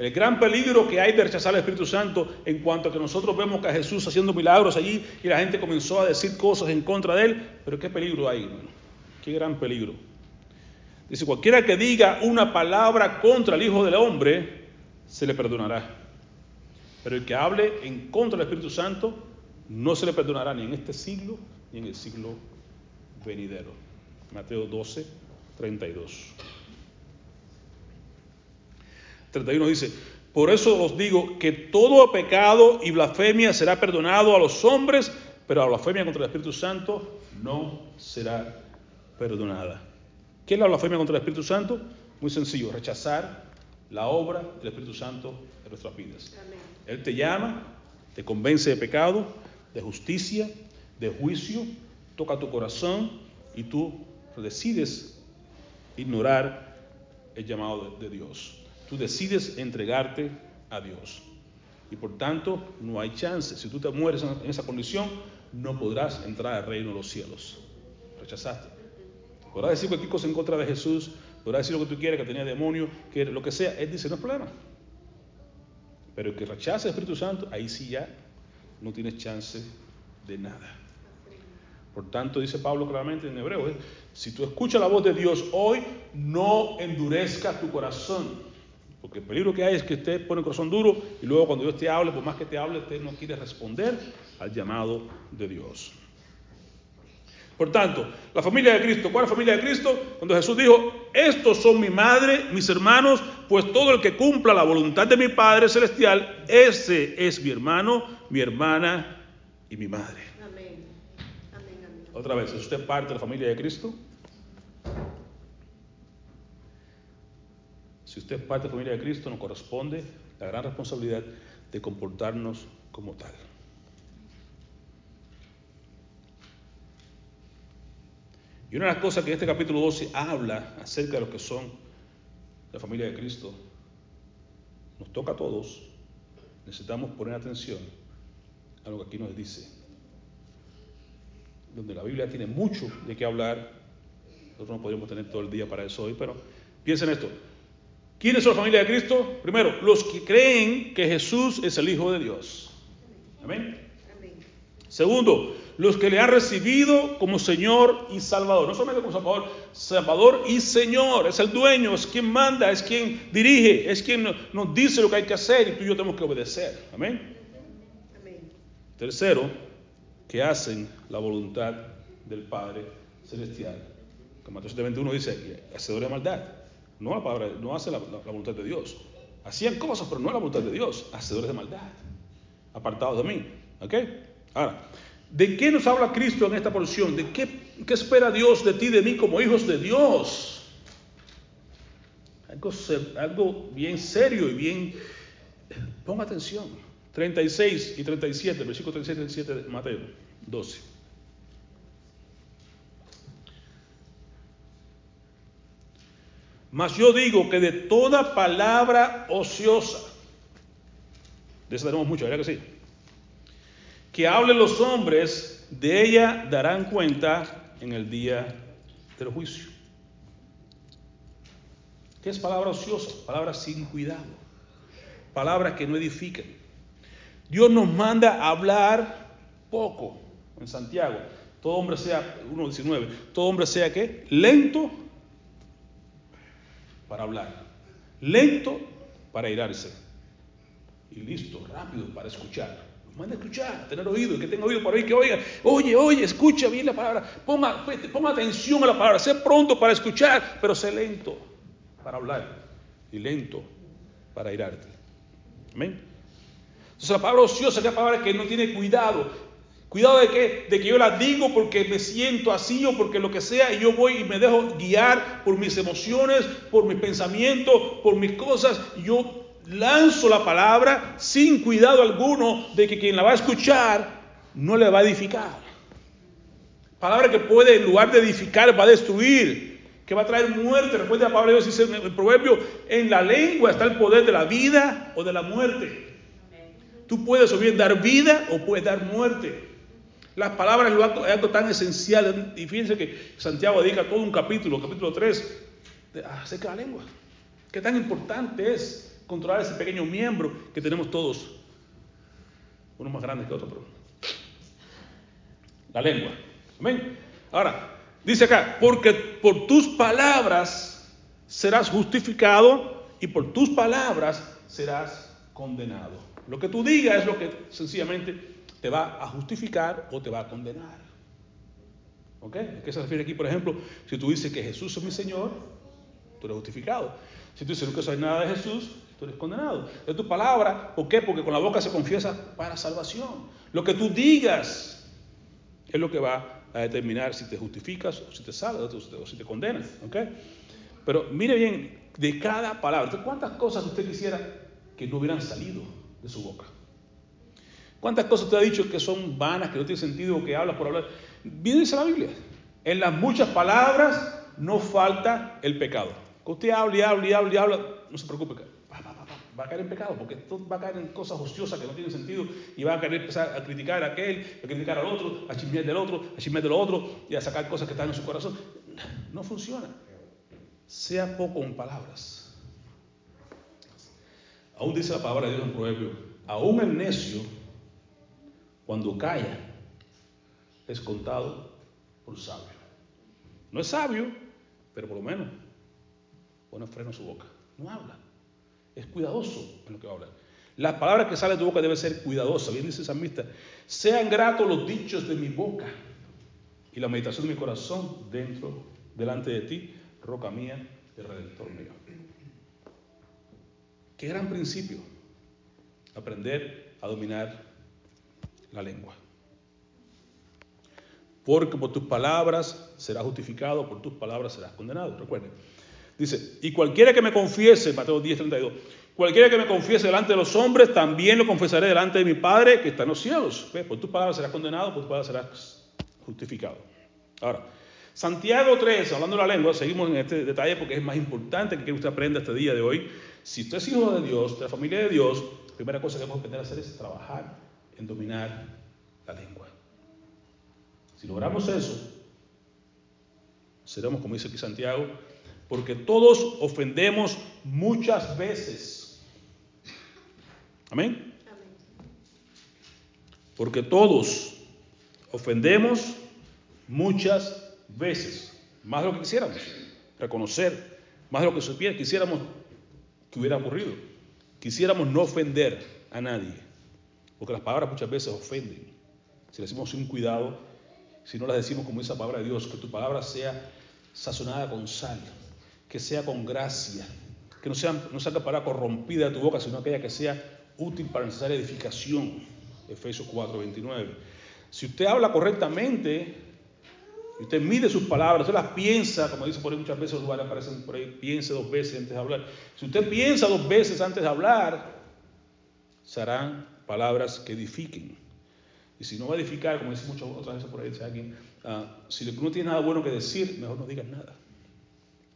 El gran peligro que hay de rechazar al Espíritu Santo en cuanto a que nosotros vemos que a Jesús haciendo milagros allí y la gente comenzó a decir cosas en contra de él, pero qué peligro hay, hermano. Qué gran peligro. Dice, cualquiera que diga una palabra contra el Hijo del Hombre, se le perdonará. Pero el que hable en contra del Espíritu Santo, no se le perdonará ni en este siglo ni en el siglo venidero. Mateo 12, 32. 31 dice, por eso os digo que todo pecado y blasfemia será perdonado a los hombres, pero la blasfemia contra el Espíritu Santo no será perdonada. ¿Qué es la blasfemia contra el Espíritu Santo? Muy sencillo, rechazar la obra del Espíritu Santo en nuestras vidas. Él te llama, te convence de pecado, de justicia, de juicio, toca tu corazón y tú decides ignorar el llamado de, Dios. Tú decides entregarte a Dios. Y por tanto, no hay chance. Si tú te mueres en esa condición, no podrás entrar al reino de los cielos. Rechazaste. Podrás decir cualquier cosa en contra de Jesús, podrás decir lo que tú quieras, que tenía demonio, que lo que sea. Él dice, no es problema. Pero el que rechaza el Espíritu Santo, ahí sí ya no tienes chance de nada. Por tanto, dice Pablo claramente en hebreo, ¿eh? si tú escuchas la voz de Dios hoy, no endurezca tu corazón. Porque el peligro que hay es que usted pone el corazón duro y luego cuando Dios te hable, por más que te hable, usted no quiere responder al llamado de Dios. Por tanto, la familia de Cristo, ¿cuál es la familia de Cristo? Cuando Jesús dijo, estos son mi madre, mis hermanos, pues todo el que cumpla la voluntad de mi Padre Celestial, ese es mi hermano, mi hermana y mi madre. Amén. Amén, Otra vez, ¿es usted parte de la familia de Cristo? Si usted es parte de la familia de Cristo, nos corresponde la gran responsabilidad de comportarnos como tal. Y una de las cosas que este capítulo 12 habla acerca de los que son la familia de Cristo, nos toca a todos, necesitamos poner atención a lo que aquí nos dice. Donde la Biblia tiene mucho de qué hablar, nosotros no podríamos tener todo el día para eso hoy, pero piensen esto. ¿Quiénes son la familia de Cristo? Primero, los que creen que Jesús es el Hijo de Dios. Amén. Segundo, los que le han recibido como Señor y Salvador. No solamente como Salvador, Salvador y Señor. Es el dueño, es quien manda, es quien dirige, es quien nos dice lo que hay que hacer y tú y yo tenemos que obedecer. Amén. Tercero, que hacen la voluntad del Padre Celestial. Como Mateo 7:21 dice, hacedor de maldad. No, la no hace la, voluntad de Dios. Hacían cosas, pero no la voluntad de Dios. Hacedores de maldad. Apartados de mí. ¿Ok? Ahora, ¿De qué nos habla Cristo en esta porción? ¿De qué, espera Dios de ti, de mí, como hijos de Dios? Algo, algo bien serio y bien... Ponga atención. 36 y 37, versículo 36 y 37 de Mateo 12. Mas yo digo que de toda palabra ociosa, de eso tenemos mucho, ¿verdad que sí? que hablen los hombres, de ella darán cuenta en el día del juicio. ¿Qué es palabra ociosa? Palabra sin cuidado. Palabras que no edifican. Dios nos manda a hablar poco en Santiago. Todo hombre sea, 1.19, todo hombre sea que lento para hablar, lento para irarse y listo, rápido para escuchar. Manda a escuchar, tener oído, que tenga oído para oír, que oiga, oye, oye, escucha bien la palabra, ponga, ponga atención a la palabra, sé pronto para escuchar, pero sé lento para hablar y lento para irarte. Amén. Entonces la palabra ociosa es la palabra que no tiene cuidado. Cuidado de que, de que yo la digo porque me siento así o porque lo que sea y yo voy y me dejo guiar por mis emociones, por mis pensamientos, por mis cosas. Yo lanzo la palabra sin cuidado alguno de que quien la va a escuchar no le va a edificar. Palabra que puede, en lugar de edificar, va a destruir, que va a traer muerte. Recuerda la palabra de Dios dice en el proverbio, en la lengua está el poder de la vida o de la muerte. Tú puedes o bien dar vida o puedes dar muerte. Las palabras es algo tan esencial. Y fíjense que Santiago dedica todo un capítulo, capítulo 3, acerca de la lengua. Qué tan importante es controlar ese pequeño miembro que tenemos todos. Uno más grande que otro, pero. La lengua. Amén. Ahora, dice acá, porque por tus palabras serás justificado y por tus palabras serás condenado. Lo que tú digas es lo que sencillamente te va a justificar o te va a condenar. ¿Ok? ¿A qué se refiere aquí, por ejemplo? Si tú dices que Jesús es mi Señor, tú eres justificado. Si tú dices que no sabes nada de Jesús, tú eres condenado. Es tu palabra, ¿por qué? Porque con la boca se confiesa para salvación. Lo que tú digas es lo que va a determinar si te justificas o si te salvas o si te condenas. ¿Ok? Pero mire bien, de cada palabra, ¿cuántas cosas usted quisiera que no hubieran salido de su boca? ¿Cuántas cosas te ha dicho que son vanas, que no tienen sentido que hablas por hablar? Bien dice la Biblia. En las muchas palabras no falta el pecado. Que usted hable y hable y hable y habla, no se preocupe, va a caer en pecado, porque va a caer en cosas ociosas que no tienen sentido y va a querer empezar a criticar a aquel, a criticar al otro, a chismear del otro, a chismear del otro y a sacar cosas que están en su corazón. No funciona. Sea poco en palabras. Aún dice la palabra de Dios en Proverbio, aún el necio cuando calla, es contado por sabio. No es sabio, pero por lo menos pone freno a su boca. No habla. Es cuidadoso en lo que va a hablar. Las palabras que salen de tu boca deben ser cuidadosas. Bien dice el salmista, sean gratos los dichos de mi boca y la meditación de mi corazón dentro, delante de ti, roca mía y redentor mío. Qué gran principio. Aprender a dominar la lengua. Porque por tus palabras serás justificado, por tus palabras serás condenado. Recuerden. Dice, y cualquiera que me confiese, Mateo 10, 32, cualquiera que me confiese delante de los hombres, también lo confesaré delante de mi Padre que está en los cielos. Por tus palabras serás condenado, por tus palabras serás justificado. Ahora, Santiago 3, hablando de la lengua, seguimos en este detalle porque es más importante que usted aprenda este día de hoy. Si usted es hijo de Dios, de la familia de Dios, la primera cosa que debemos aprender a hacer es trabajar en dominar la lengua. Si logramos eso, seremos, como dice aquí Santiago, porque todos ofendemos muchas veces. Amén. Porque todos ofendemos muchas veces, más de lo que quisiéramos, reconocer, más de lo que quisiéramos que hubiera ocurrido. Quisiéramos no ofender a nadie. Porque las palabras muchas veces ofenden. Si las decimos sin cuidado, si no las decimos como esa palabra de Dios, que tu palabra sea sazonada con sal, que sea con gracia, que no sea, no sea para corrompida de tu boca, sino aquella que sea útil para necesaria edificación. Efesios 4, 29. Si usted habla correctamente, y usted mide sus palabras, usted las piensa, como dice por ahí muchas veces los aparecen por ahí, piense dos veces antes de hablar. Si usted piensa dos veces antes de hablar, serán palabras que edifiquen. Y si no va a edificar, como dice muchas otras veces por ahí, dice alguien, ah, si no tiene nada bueno que decir, mejor no digas nada.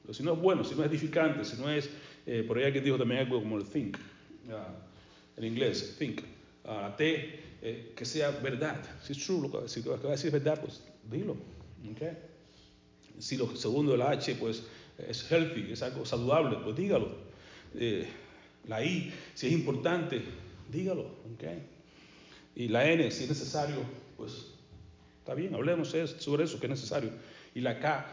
Pero si no es bueno, si no es edificante, si no es, eh, por ahí alguien dijo también algo como el think, ah, en inglés, think, uh, T, eh, que sea verdad. Si es true, lo que, si lo que va a decir es verdad, pues dilo. Okay. Si lo segundo de la H, pues es healthy, es algo saludable, pues dígalo. Eh, la I, si es importante, dígalo, Y la N, si es necesario, pues está bien, hablemos sobre eso, que es necesario. Y la K,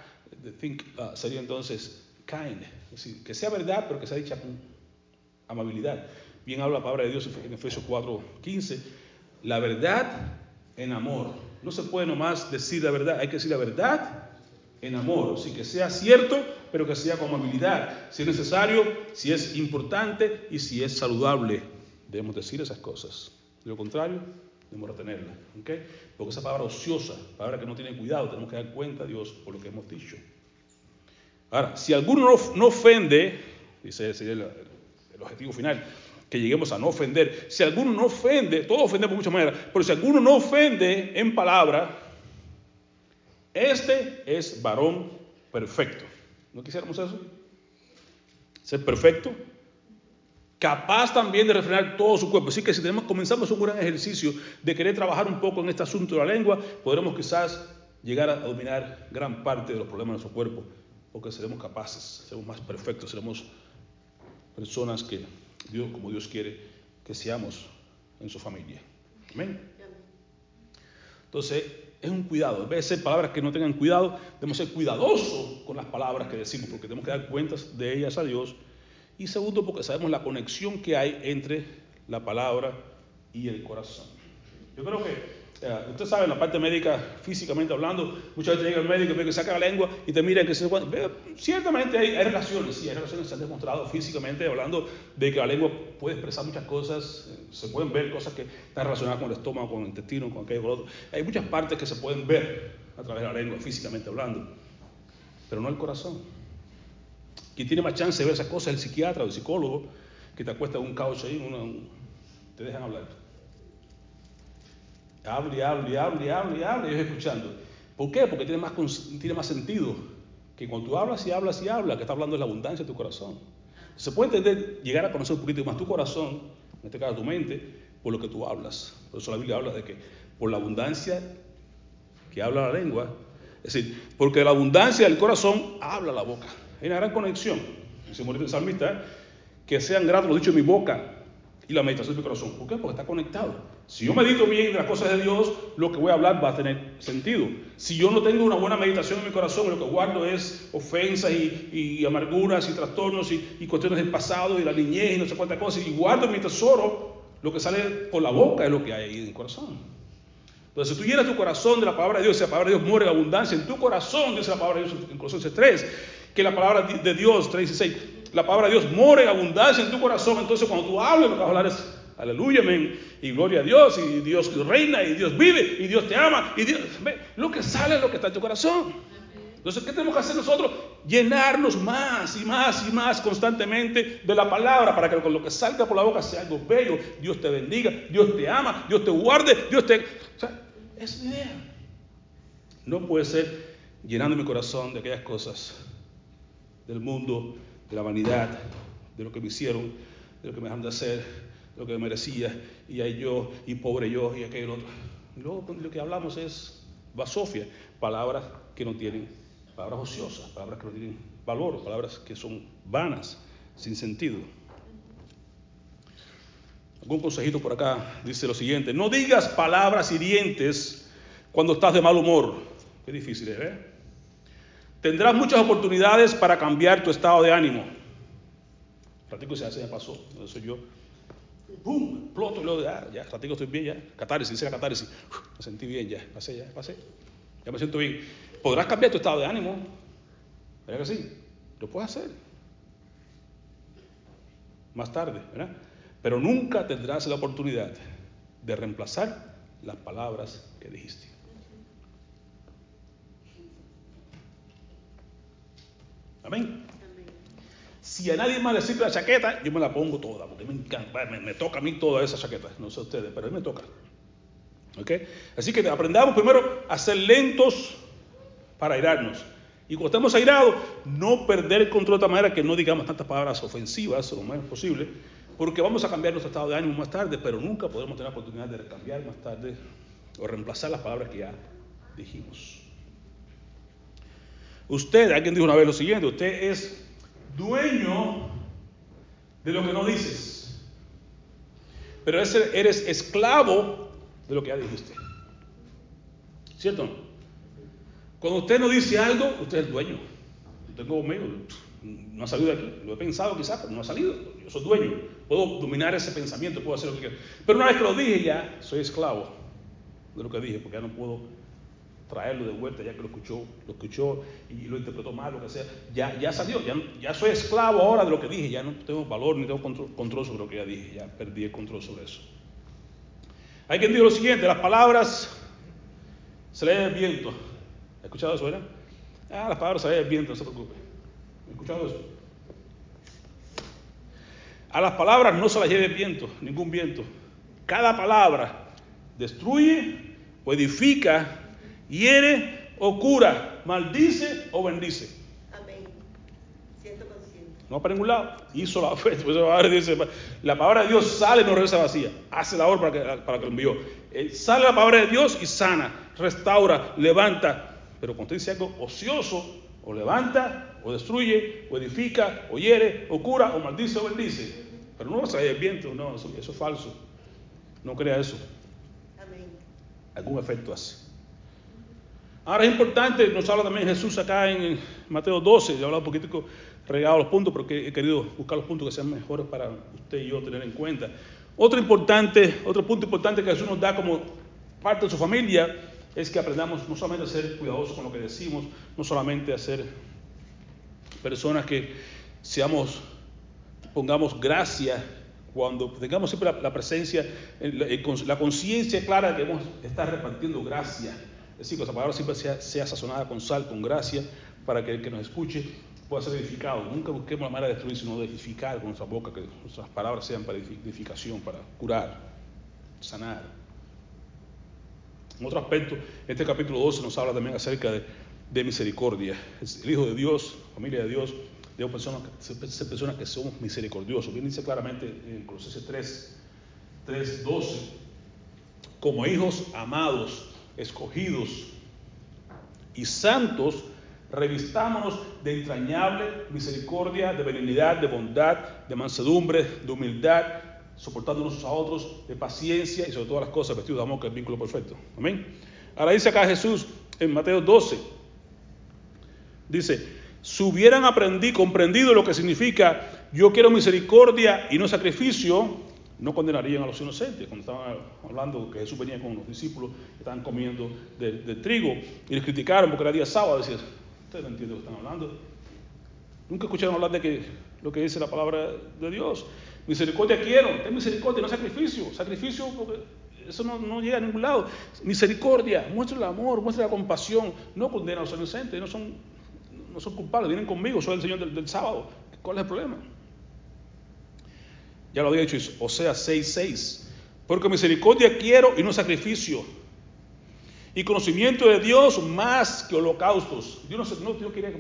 think, uh, sería entonces kind, es decir, que sea verdad, pero que sea dicha con amabilidad. Bien habla la palabra de Dios en Efesios 4, 15, la verdad en amor. No se puede nomás decir la verdad, hay que decir la verdad en amor, así que sea cierto, pero que sea con amabilidad, si es necesario, si es importante y si es saludable. Debemos decir esas cosas. De lo contrario, debemos retenerla. ¿ok? Porque esa palabra ociosa, palabra que no tiene cuidado, tenemos que dar cuenta a Dios por lo que hemos dicho. Ahora, si alguno no, ofende, dice sería el, el objetivo final, que lleguemos a no ofender. Si alguno no ofende, todos ofendemos de muchas maneras, pero si alguno no ofende en palabra, este es varón perfecto. ¿No quisiéramos eso? Ser perfecto, capaz también de refrenar todo su cuerpo. Así que si tenemos, comenzamos un gran ejercicio de querer trabajar un poco en este asunto de la lengua, podremos quizás llegar a dominar gran parte de los problemas de nuestro cuerpo, porque seremos capaces, seremos más perfectos, seremos personas que Dios, como Dios quiere que seamos en su familia. Amén. Entonces, es un cuidado. En vez de ser palabras que no tengan cuidado, debemos ser cuidadosos con las palabras que decimos, porque tenemos que dar cuentas de ellas a Dios. Y segundo, porque sabemos la conexión que hay entre la palabra y el corazón. Yo creo que usted sabe, en la parte médica, físicamente hablando, muchas veces llega el médico y ve que saca la lengua y te mira que se... Ciertamente hay, relaciones, sí, hay relaciones que se han demostrado físicamente, hablando de que la lengua puede expresar muchas cosas, eh, se pueden ver cosas que están relacionadas con el estómago, con el intestino, con aquello, con lo otro. Hay muchas partes que se pueden ver a través de la lengua, físicamente hablando, pero no el corazón. Quien tiene más chance de ver esas cosas es el psiquiatra o el psicólogo que te acuesta en un caucho ahí, te dejan hablar. Habla y habla y habla y ellos escuchando. ¿Por qué? Porque tiene más, tiene más sentido que cuando tú hablas y hablas y hablas, que está hablando de la abundancia de tu corazón. Se puede entender, llegar a conocer un poquito más tu corazón, en este caso tu mente, por lo que tú hablas. Por eso la Biblia habla de que por la abundancia que habla la lengua, es decir, porque la abundancia del corazón habla la boca. Hay una gran conexión. Dice el salmista, que sean gratos los dichos de mi boca y la meditación de mi corazón. ¿Por qué? Porque está conectado. Si yo medito bien de las cosas de Dios, lo que voy a hablar va a tener sentido. Si yo no tengo una buena meditación en mi corazón, lo que guardo es ofensas y, amarguras y trastornos y, cuestiones del pasado y la niñez y no sé cuántas cosas, y guardo en mi tesoro, lo que sale por la boca es lo que hay ahí en el corazón. Entonces, si tú llenas tu corazón de la palabra de Dios, si la palabra de Dios muere en abundancia en tu corazón, dice la palabra de Dios en Colosenses 3, que la palabra de Dios, 3.16, la palabra de Dios more en abundancia en tu corazón, entonces cuando tú hables, lo que vas a hablar es aleluya, amén, y gloria a Dios, y Dios reina, y Dios vive, y Dios te ama, y Dios, ve, lo que sale es lo que está en tu corazón. Entonces, ¿qué tenemos que hacer nosotros? Llenarnos más y más y más constantemente de la palabra para que lo que salga por la boca sea algo bello. Dios te bendiga, Dios te ama, Dios te guarde, Dios te... Es idea. No puede ser llenando mi corazón de aquellas cosas del mundo, de la vanidad, de lo que me hicieron, de lo que me dejaron de hacer, de lo que merecía, y ahí yo, y pobre yo, y aquello otro. Luego lo que hablamos es basofia, palabras que no tienen, palabras ociosas, palabras que no tienen valor, palabras que son vanas, sin sentido. Algún consejito por acá dice lo siguiente, no digas palabras hirientes cuando estás de mal humor. Qué difícil es, ¿eh? Tendrás muchas oportunidades para cambiar tu estado de ánimo. Ratico se me pasó, eso yo. ¡Bum! Ploto y luego, ya, ya, ratico estoy bien, ya. Catarsis, dice la catarsis. me sentí bien, ya, pasé, ya, pasé. Ya me siento bien. ¿Podrás cambiar tu estado de ánimo? ¿Verdad que sí? Lo puedes hacer. Más tarde, ¿verdad? Pero nunca tendrás la oportunidad de reemplazar las palabras que dijiste. Amén. Si a nadie más le sirve la chaqueta, yo me la pongo toda, porque me encanta, me, toca a mí toda esa chaqueta, no sé ustedes, pero a mí me toca. ¿Ok? Así que aprendamos primero a ser lentos para airarnos. Y cuando estemos airados, no perder el control de tal manera que no digamos tantas palabras ofensivas lo más posible, porque vamos a cambiar nuestro estado de ánimo más tarde, pero nunca podremos tener la oportunidad de cambiar más tarde o reemplazar las palabras que ya dijimos. Usted, alguien dijo una vez lo siguiente, usted es dueño de lo que no dices, pero eres esclavo de lo que ya dijiste. ¿Cierto? Cuando usted no dice algo, usted es dueño. Yo tengo medio, no ha salido de aquí, lo he pensado quizás, pero no ha salido. Yo soy dueño, puedo dominar ese pensamiento, puedo hacer lo que quiera. Pero una vez que lo dije ya, soy esclavo de lo que dije, porque ya no puedo traerlo de vuelta, ya que lo escuchó, lo escuchó y lo interpretó mal, lo que sea, ya, ya salió, ya, ya soy esclavo ahora de lo que dije, ya no tengo valor ni tengo control, sobre lo que ya dije, ya perdí el control sobre eso. Hay quien dice lo siguiente, las palabras se leen el viento. ¿Ha escuchado eso, verdad? Ah, las palabras se leen el viento, no se preocupe. ¿Ha escuchado eso? A las palabras no se las lleve el viento, ningún viento. Cada palabra destruye o edifica, hiere o cura, maldice o bendice. Amén. Ciento por ciento. No para ningún lado. Hizo la fe. Pues la, palabra dice, la palabra de Dios sale y no regresa vacía. Hace la obra para que, para que lo envió. Eh, sale la palabra de Dios y sana, restaura, levanta. Pero cuando dice algo ocioso, o levanta, o destruye, o edifica, o hiere, o cura, o maldice, o bendice. Pero no va a el viento, no, eso, eso es falso. No crea eso. Amén. Algún efecto hace. Ahora es importante, nos habla también Jesús acá en Mateo 12, yo he hablado un poquitico regado los puntos porque he querido buscar los puntos que sean mejores para usted y yo tener en cuenta. Otro importante, otro punto importante que Jesús nos da como parte de su familia es que aprendamos no solamente a ser cuidadosos con lo que decimos, no solamente a ser personas que seamos, pongamos gracia cuando tengamos siempre la, presencia, la, la conciencia clara de que vamos a estar repartiendo gracia es decir, que esa palabra siempre sea, sea, sazonada con sal, con gracia, para que el que nos escuche pueda ser edificado. Nunca busquemos la manera de destruir, sino de edificar con nuestra boca, que nuestras palabras sean para edificación, para curar, sanar. En otro aspecto, este capítulo 12 nos habla también acerca de, de misericordia. El Hijo de Dios, familia de Dios, debemos personas, ser personas que somos misericordiosos. Bien dice claramente en Colosenses 3, 3, 12, como hijos amados, escogidos y santos, revistámonos de entrañable misericordia, de benignidad, de bondad, de mansedumbre, de humildad, soportándonos a otros, de paciencia y sobre todas las cosas vestidos de amor, que es el vínculo perfecto. Amén. Ahora dice acá Jesús en Mateo 12, dice, si hubieran aprendido, comprendido lo que significa yo quiero misericordia y no sacrificio, no condenarían a los inocentes. Cuando estaban hablando que Jesús venía con los discípulos que estaban comiendo de trigo y les criticaron porque era día sábado, decían, ustedes no entienden lo que están hablando. Nunca escucharon hablar de que, lo que dice la palabra de Dios. Misericordia quiero, es misericordia, no sacrificio. Sacrificio porque eso no, no, llega a ningún lado. Misericordia, muestra el amor, muestra la compasión. No condena a los inocentes, no son, no son culpables, vienen conmigo, soy el Señor del, del sábado. ¿Cuál es el problema? Ya lo había dicho, Osea 6:6. Porque misericordia quiero y no sacrificio. Y conocimiento de Dios más que holocaustos. Dios no, no, Dios quería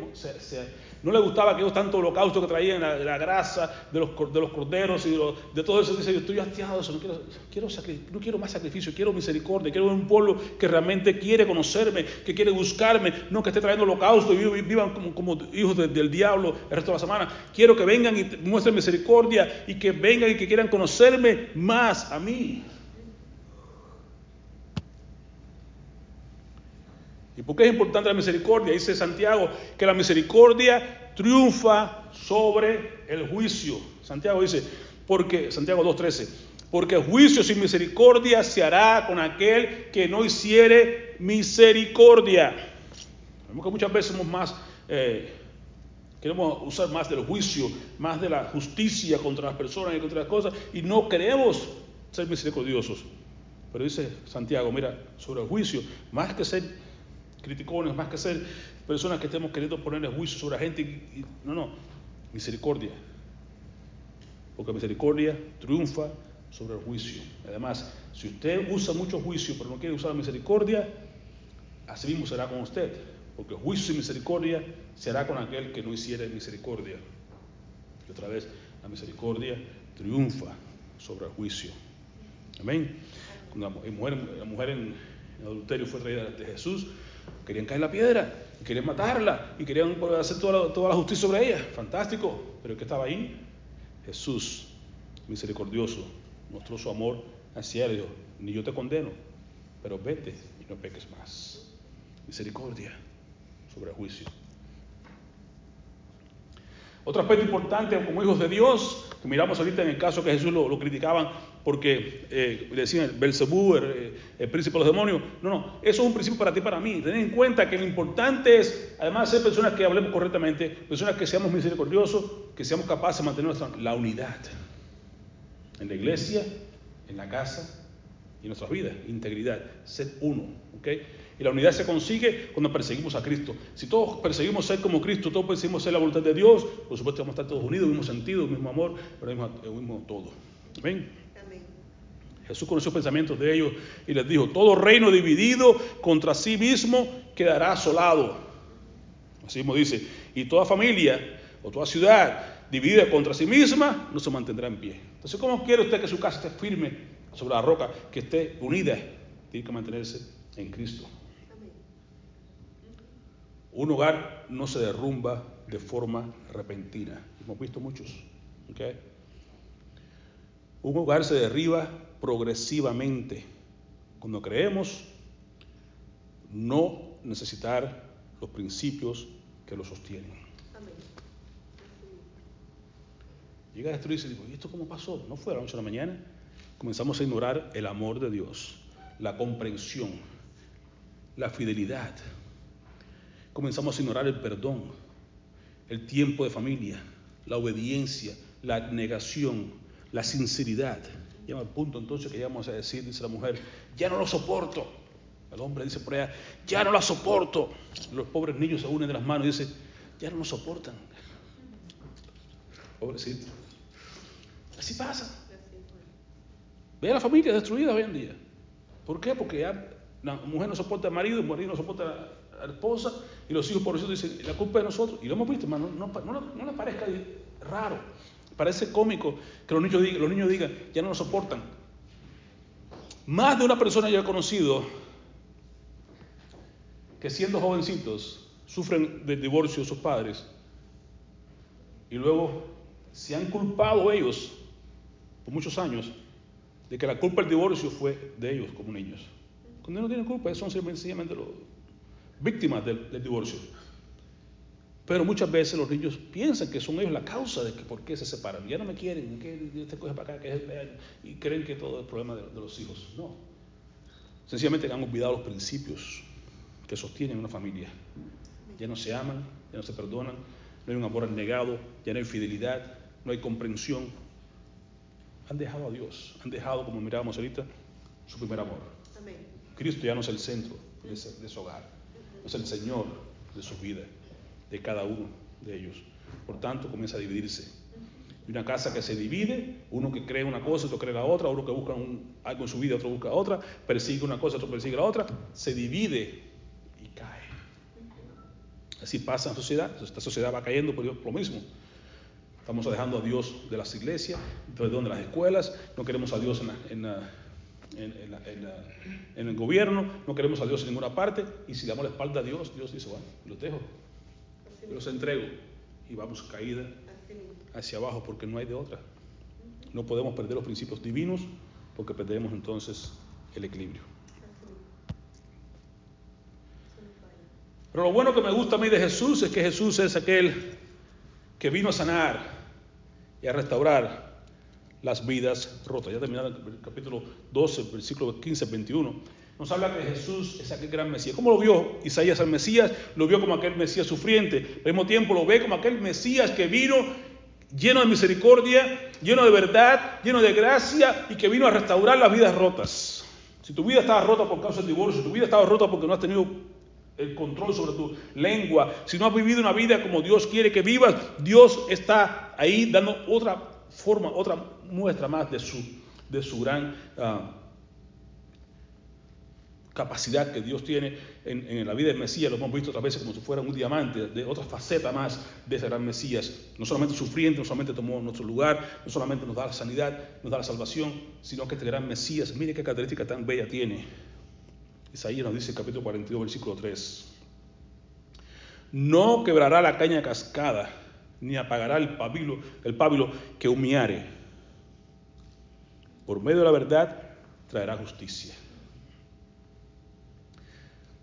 no le gustaba aquellos tantos holocaustos que traían la, la grasa de los, de los corderos y de, los, de, todo eso. Dice, yo estoy hastiado eso, no quiero, no quiero más sacrificio, quiero misericordia, quiero un pueblo que realmente quiere conocerme, que quiere buscarme, no que esté trayendo holocaustos y vivan como, hijos de, del diablo el resto de la semana. Quiero que vengan y muestren misericordia y que vengan y que quieran conocerme más a mí. ¿Y por qué es importante la misericordia? Dice Santiago que la misericordia triunfa sobre el juicio. Santiago dice, porque, Santiago 2.13, porque juicio sin misericordia se hará con aquel que no hiciere misericordia. Vemos que muchas veces somos más, eh, queremos usar más del juicio, más de la justicia contra las personas y contra las cosas, y no queremos ser misericordiosos. Pero dice Santiago, mira, sobre el juicio, más que ser criticones, más que ser personas que estemos queriendo ponerle juicio sobre la gente. No, no, misericordia. Porque misericordia triunfa sobre el juicio. Además, si usted usa mucho juicio pero no quiere usar misericordia, así mismo será con usted. Porque juicio y misericordia se hará con aquel que no hiciera misericordia. Y otra vez, la misericordia triunfa sobre el juicio. Amén. La mujer, la mujer en, en adulterio fue traída de Jesús, Querían caer la piedra, querían matarla, y querían hacer toda la, toda la justicia sobre ella. Fantástico. Pero ¿qué estaba ahí? Jesús, misericordioso, mostró su amor hacia él. Ni yo te condeno, pero vete y no peques más. Misericordia sobre el juicio. Otro aspecto importante como hijos de Dios, que miramos ahorita en el caso que Jesús lo, lo criticaban porque eh, decían Belzebú, el, el, príncipe de los demonios. No, no, eso es un principio para ti para mí. Ten en cuenta que lo importante es, además de ser personas que hablemos correctamente, personas que seamos misericordiosos, que seamos capaces de mantener nuestra, la unidad en la iglesia, en la casa y en nuestras vidas, integridad, ser uno. ¿ok? Y la unidad se consigue cuando perseguimos a Cristo. Si todos perseguimos ser como Cristo, todos perseguimos ser la voluntad de Dios, por supuesto vamos a estar todos unidos, mismo sentido, mismo amor, pero mismo, mismo todo. Amén. Jesús conoció los pensamientos de ellos y les dijo, todo reino dividido contra sí mismo quedará asolado. Así mismo dice, y toda familia o toda ciudad dividida contra sí misma no se mantendrá en pie. Entonces, ¿cómo quiere usted que su casa esté firme sobre la roca, que esté unida? Tiene que mantenerse en Cristo. Un hogar no se derrumba de forma repentina. Hemos visto muchos. ¿ok? Un hogar se derriba progresivamente cuando creemos no necesitar los principios que lo sostienen. Amén. Llega a destruirse y digo, ¿y esto cómo pasó? No fue a la noche a la mañana. Comenzamos a ignorar el amor de Dios, la comprensión, la fidelidad. Comenzamos a ignorar el perdón, el tiempo de familia, la obediencia, la negación, la sinceridad. Llega al punto entonces que llegamos a decir, dice la mujer, ya no lo soporto. El hombre dice por allá, ya no la soporto. Los pobres niños se unen de las manos y dicen, ya no lo soportan. Pobrecito. Así pasa. Ve a la familia destruida hoy en día. ¿Por qué? Porque ya la mujer no soporta al marido, el marido no soporta a la esposa y los hijos por eso dicen, la culpa es de nosotros. Y lo hemos visto, no, no, no, no le parezca raro, parece cómico que los niños, digan, los niños digan, ya no nos soportan. Más de una persona yo he conocido que siendo jovencitos sufren del divorcio de sus padres y luego se han culpado ellos por muchos años de que la culpa del divorcio fue de ellos como niños. Cuando no tienen culpa, son sencillamente los víctimas del, divorcio. Pero muchas veces los niños piensan que son ellos la causa de que por qué se separan. Ya no me quieren, que este coge para acá, que es el, y creen que todo es problema de, de los hijos. No. Sencillamente han olvidado los principios que sostienen una familia. Ya no se aman, ya no se perdonan, no hay un amor negado, ya no hay fidelidad, no hay comprensión. Han dejado a Dios, han dejado, como mirábamos ahorita, su primer amor. Amén. Cristo ya no es el centro de, ese, de su hogar, no es el Señor de su vida, de cada uno de ellos. Por tanto, comienza a dividirse. Y una casa que se divide, uno que cree una cosa, otro cree la otra, uno que busca algo en su vida, otro busca otra, persigue una cosa, otro persigue la otra, se divide y cae. Así pasa en la sociedad, esta sociedad va cayendo por lo mismo. Estamos dejando a Dios de las iglesias, de donde las escuelas, no queremos a Dios en, en, el gobierno, no queremos a Dios en ninguna parte, y si damos la espalda a Dios, Dios dice, bueno, los dejo, los entrego, y vamos caída hacia abajo porque no hay de otra. No podemos perder los principios divinos porque perderemos entonces el equilibrio. Pero lo bueno que me gusta a mí de Jesús es que Jesús es aquel que vino a sanar y a restaurar las vidas rotas. Ya terminando el capítulo 12, versículo 15, 21. Nos habla que Jesús es aquel gran Mesías. ¿Cómo lo vio Isaías al Mesías? Lo vio como aquel Mesías sufriente. Al mismo tiempo lo ve como aquel Mesías que vino lleno de misericordia, lleno de verdad, lleno de gracia y que vino a restaurar las vidas rotas. Si tu vida estaba rota por causa del divorcio, si tu vida estaba rota porque no has tenido el control sobre tu lengua, si no has vivido una vida como Dios quiere que vivas, Dios está ahí dando otra forma, otra muestra más de su, de su gran uh, capacidad que Dios tiene en, en, la vida del Mesías. Lo hemos visto otras veces como si fuera un diamante, de otra faceta más de ese gran Mesías. No solamente sufriente, no solamente tomó nuestro lugar, no solamente nos da la sanidad, nos da la salvación, sino que este gran Mesías, mire qué característica tan bella tiene. Isaías nos dice en capítulo 42, versículo 3. No quebrará la caña cascada, ni apagará el pábilo, el pábilo que humeare. Por medio de la verdad traerá justicia.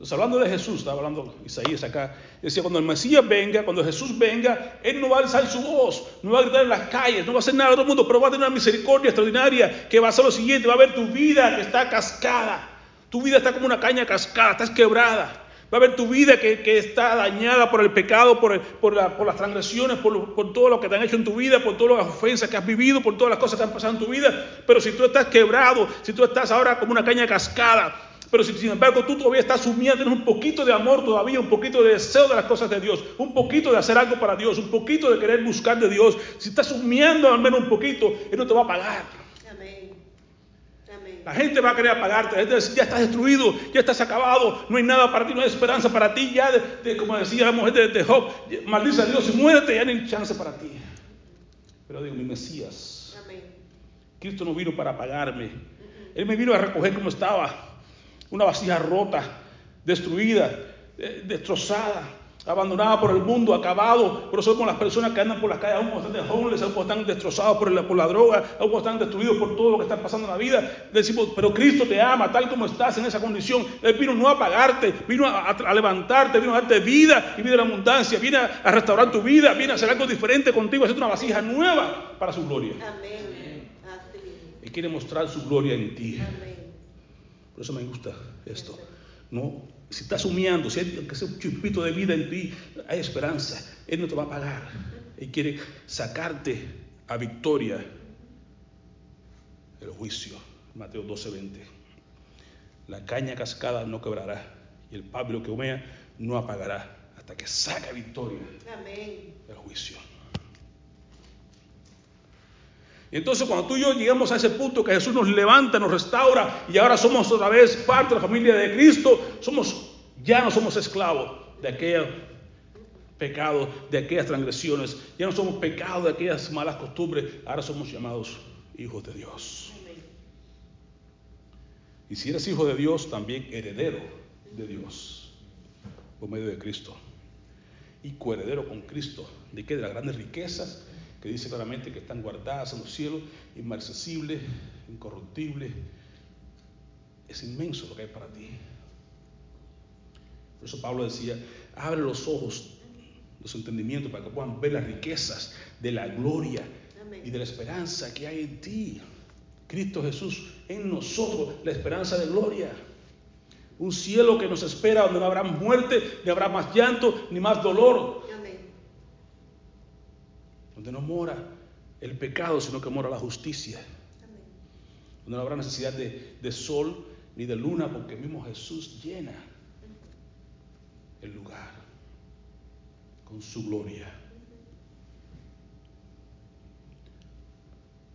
Entonces, hablando de Jesús, estaba hablando Isaías acá, decía, cuando el Mesías venga, cuando Jesús venga, Él no va a alzar su voz, no va a gritar en las calles, no va a hacer nada a todo el mundo, pero va a tener una misericordia extraordinaria, que va a hacer lo siguiente, va a ver tu vida que está cascada, tu vida está como una caña cascada, estás quebrada, Va a ver tu vida que, está dañada por el pecado, por, el- por, la- por las transgresiones, por, por todo lo que te han hecho en tu vida, por todas las ofensas que has vivido, por todas las cosas que han pasado en tu vida. Pero si tú estás quebrado, si tú estás ahora como una caña cascada, pero si sin embargo tú todavía estás sumido, tienes un poquito de amor todavía, un poquito de deseo de las cosas de Dios, un poquito de hacer algo para Dios, un poquito de querer buscar de Dios, si estás sumiendo al menos un poquito, Él no te va a pagar. Amén. Amén. La gente va a querer apagarte, la gente va a decir, ya estás destruido, ya estás acabado, no hay nada para ti, no hay esperanza para ti, ya, de- de- como decía la mujer de, de Job, maldice a Dios y muérete, ya no hay chance para ti. Pero digo, mi Mesías, Amén. Cristo no vino para pagarme, Él me vino a recoger como estaba, una vasija rota, destruida, eh, destrozada, abandonada por el mundo, acabado. Por eso somos las personas que andan por las calles, aún cuando están de homeless, aún cuando están destrozados por la, por la droga, aún cuando están destruidos por todo lo que está pasando en la vida. Decimos, pero Cristo te ama tal como estás en esa condición. Él vino no a pagarte, vino a, levantarte, vino a darte vida y vida en abundancia, viene a, a restaurar tu vida, viene a hacer algo diferente contigo, a hacerte una vasija nueva para su gloria. Amén. Y quiere mostrar su gloria en ti. Amén. Por eso me gusta esto. No, si estás humeando, si hay aunque sea un chispito de vida en ti, hay esperanza. Él no te va a pagar. Él quiere sacarte a victoria el juicio. Mateo 12:20. La caña cascada no quebrará y el pablo que humea no apagará hasta que saque victoria Amén. el juicio. Y entonces cuando tú y yo llegamos a ese punto que Jesús nos levanta, nos restaura y ahora somos otra vez parte de la familia de Cristo, somos ya no somos esclavos de aquel pecado, de aquellas transgresiones, ya no somos pecados de aquellas malas costumbres, ahora somos llamados hijos de Dios. Y si eres hijo de Dios, también heredero de Dios por medio de Cristo. Y coheredero con Cristo. ¿De qué? De las grandes riquezas que dice claramente que están guardadas en los cielos, inmarcesibles, incorruptibles. Es inmenso lo que hay para ti. Por eso Pablo decía, abre los ojos, los entendimientos para que puedan ver las riquezas de la gloria Amén. y de la esperanza que hay en ti. Cristo Jesús en nosotros, la esperanza de gloria. Un cielo que nos espera donde no habrá muerte, ni habrá más llanto, ni más dolor. Donde no mora el pecado, sino que mora la justicia. Donde no habrá necesidad de, de sol ni de luna, porque mismo Jesús llena el lugar con su gloria.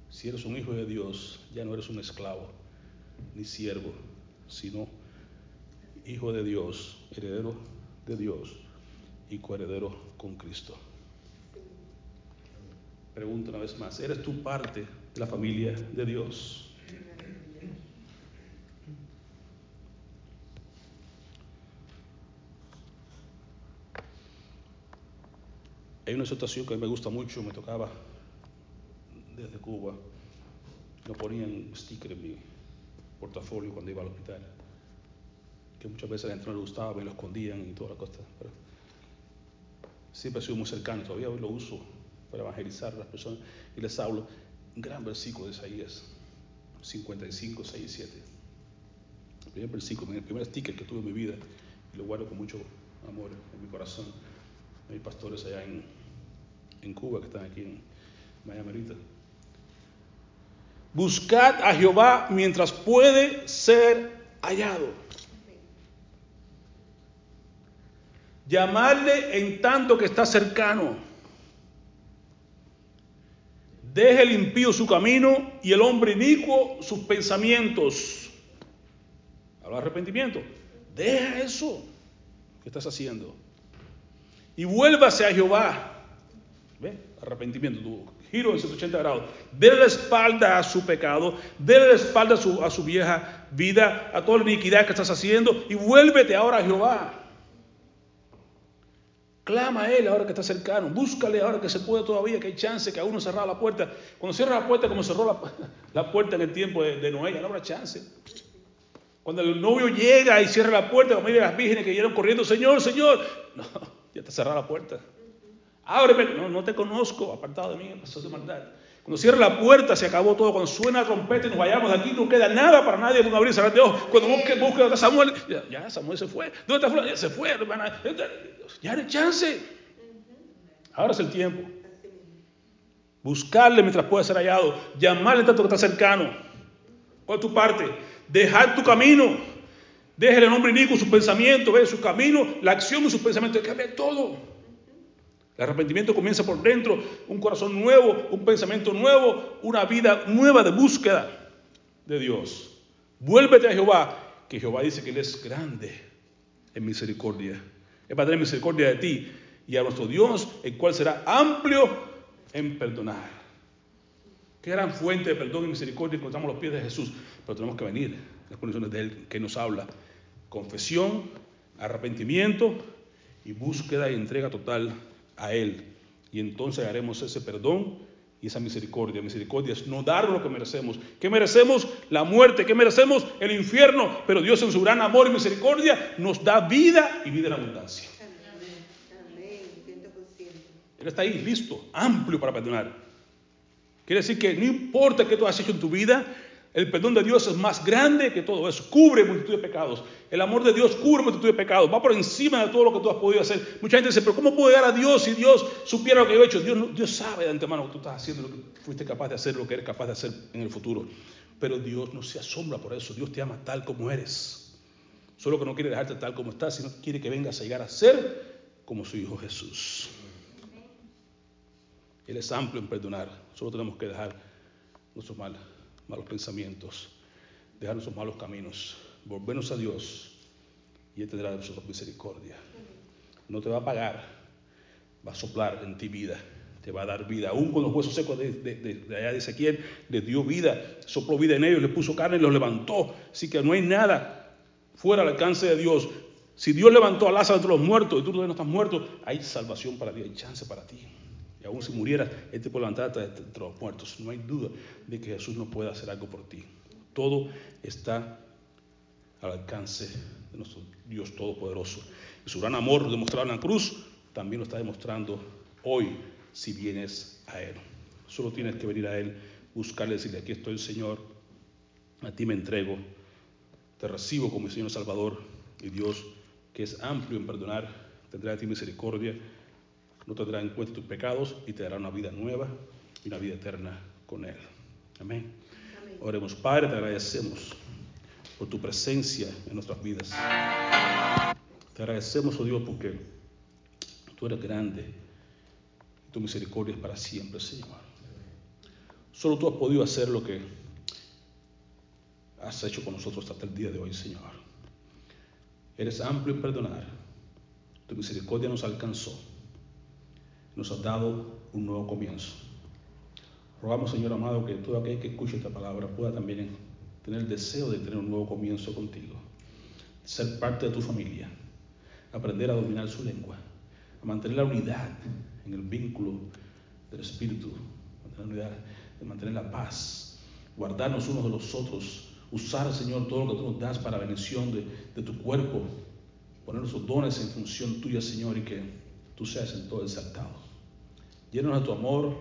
Si eres un hijo de Dios, ya no eres un esclavo ni siervo, sino hijo de Dios, heredero de Dios y coheredero con Cristo. Pregunto una vez más, ¿eres tú parte de la familia de Dios? Hay una situación que me gusta mucho, me tocaba desde Cuba. No ponían sticker en mi portafolio cuando iba al hospital. Que muchas veces a la gente no le gustaba, me lo escondían y toda la cosa. Siempre he sido muy cercano, todavía hoy lo uso para evangelizar a las personas y les hablo. Un gran versículo de Isaías 55, 6 y 7. El primer versículo, primer sticker que tuve en mi vida y lo guardo con mucho amor en mi corazón. Hay pastores allá en, en Cuba que están aquí en Miami ahorita. Buscad a Jehová mientras puede ser hallado. Llamarle en tanto que está cercano. Deje el impío su camino y el hombre inicuo sus pensamientos. Habla arrepentimiento. Deja eso que estás haciendo. Y vuélvase a Jehová. ¿Ve? Arrepentimiento. Tu giro en 180 grados. Dele la espalda a su pecado. Dele la espalda a su, a su vieja vida, a toda la iniquidad que estás haciendo. Y vuélvete ahora a Jehová. Clama a Él ahora que está cercano. Búscale ahora que se puede todavía, que hay chance, que aún no cerrado la puerta. Cuando cierra la puerta, como cerró la, puerta en el tiempo de, de, Noé, ya no habrá chance. Cuando el novio llega y cierra la puerta, como las vírgenes que llegan corriendo, Señor, Señor. No, ya está cerrada la puerta. Ábreme. No, no te conozco, apartado de mí, pasó de maldad. Cuando cierra la puerta se acabó todo. Cuando suena la trompeta y nos vayamos de aquí no queda nada para nadie con abrir y cerrar de ojos. Cuando busque, busque a Samuel, ya, Samuel se fue. ¿Dónde está fulano? Ya se fue, hermana. Ya hay chance. Ahora es el tiempo. Buscarle mientras pueda ser hallado. Llamarle tanto que está cercano. ¿Cuál tu parte? Dejar tu camino. Deja el hombre inicuo sus pensamientos, ve su camino, la acción de sus pensamientos. Cambia todo. El arrepentimiento comienza por dentro, un corazón nuevo, un pensamiento nuevo, una vida nueva de búsqueda de Dios. Vuélvete a Jehová, que Jehová dice que Él es grande en misericordia. Es para tener misericordia de ti y a nuestro Dios, el cual será amplio en perdonar. Qué gran fuente de perdón y misericordia encontramos a los pies de Jesús. Pero tenemos que venir en las condiciones de Él que nos habla. Confesión, arrepentimiento y búsqueda y entrega total a Él. Y entonces haremos ese perdón y esa misericordia. Misericordia es no dar lo que merecemos. ¿Qué merecemos? La muerte. ¿Qué merecemos? El infierno. Pero Dios en su gran amor y misericordia nos da vida y vida en abundancia. Él está ahí, listo, amplio para perdonar. Quiere decir que no importa qué tú has hecho en tu vida, el perdón de Dios es más grande que todo eso. Cubre multitud de pecados. El amor de Dios cubre multitud de pecados. Va por encima de todo lo que tú has podido hacer. Mucha gente dice, pero ¿cómo puedo llegar a Dios si Dios supiera lo que yo he hecho? Dios, Dios sabe de antemano que tú estás haciendo, lo que fuiste capaz de hacer, lo que eres capaz de hacer en el futuro. Pero Dios no se asombra por eso. Dios te ama tal como eres. Solo que no quiere dejarte tal como estás, sino quiere que vengas a llegar a ser como su Hijo Jesús. Él es amplio en perdonar. Solo tenemos que dejar nuestros mal- malos pensamientos, dejar nuestros malos caminos, volvernos a Dios y Él tendrá de nosotros misericordia. No te va a pagar, va a soplar en ti vida, te va a dar vida. Aún con los huesos secos de, de- de- de allá de Ezequiel, le dio vida, sopló vida en ellos, le puso carne y los levantó. Así que no hay nada fuera al alcance de Dios. Si Dios levantó a Lázaro entre los muertos y tú no estás muerto, hay salvación para ti, hay chance para ti. Aún si murieras, Él te puede levantar hasta entre los muertos. No hay duda de que Jesús no puede hacer algo por ti. Todo está al alcance de nuestro Dios Todopoderoso. Y su gran amor demostrado en la cruz también lo está demostrando hoy si vienes a Él. Solo tienes que venir a Él, buscarle, decirle, aquí estoy Señor, a ti me entrego, te recibo como mi Señor Salvador y Dios que es amplio en perdonar, tendrá de ti misericordia, no tendrá en cuenta tus pecados y te dará una vida nueva y una vida eterna con Él. Amén. Amén. Oremos, Padre, te agradecemos por tu presencia en nuestras vidas. Te agradecemos, oh Dios, porque tú eres grande y tu misericordia es para siempre, Señor. Solo tú has podido hacer lo que has hecho con nosotros hasta el día de hoy, Señor. Eres amplio en perdonar. Tu misericordia nos alcanzó. Nos has dado un nuevo comienzo. Rogamos, Señor amado, que todo aquel que escuche esta palabra pueda también tener el deseo de tener un nuevo comienzo contigo, ser parte de tu familia, aprender a dominar su lengua, a mantener la unidad en el vínculo del Espíritu, mantener la unidad, de mantener la paz, guardarnos unos de los otros, usar, Señor, todo lo que tú nos das para bendición de, tu cuerpo, poner nuestros dones en función tuya, Señor, y que tú seas en todo exaltado. Llénanos de tu amor,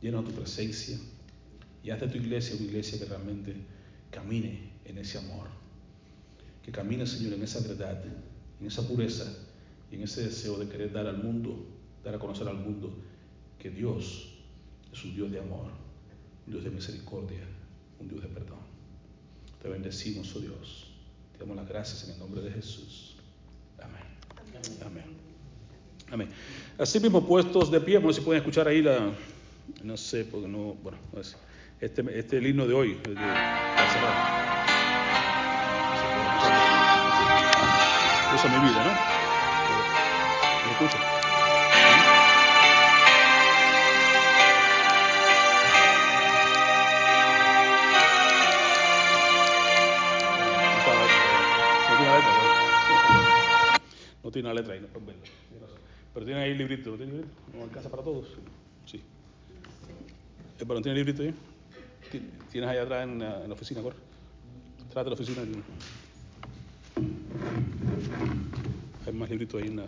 llénanos de tu presencia y haz de tu iglesia una iglesia que realmente camine en ese amor. Que camine, Señor, en esa verdad, en esa pureza y en ese deseo de querer dar al mundo, dar a conocer al mundo que Dios es un Dios de amor, un Dios de misericordia, un Dios de perdón. Te bendecimos, oh Dios. Te damos las gracias en el nombre de Jesús. Amén. Amén. Amén. Así mismo puestos de pie, bueno, si pueden escuchar ahí la, no sé, porque no, bueno, es- este, este es el himno de hoy, el de. Usa mi vida, ¿no? ¿Me escucha? No tiene una letra ahí, no. Pero tiene ahí el librito, ¿no tiene librito? ¿No alcanza para todos? Sí. Eh, ¿Pero no tiene librito ahí? Ti- ¿Tienes ahí atrás en la, en la oficina, corre? Atrás de la oficina. Hay más libritos ahí en la...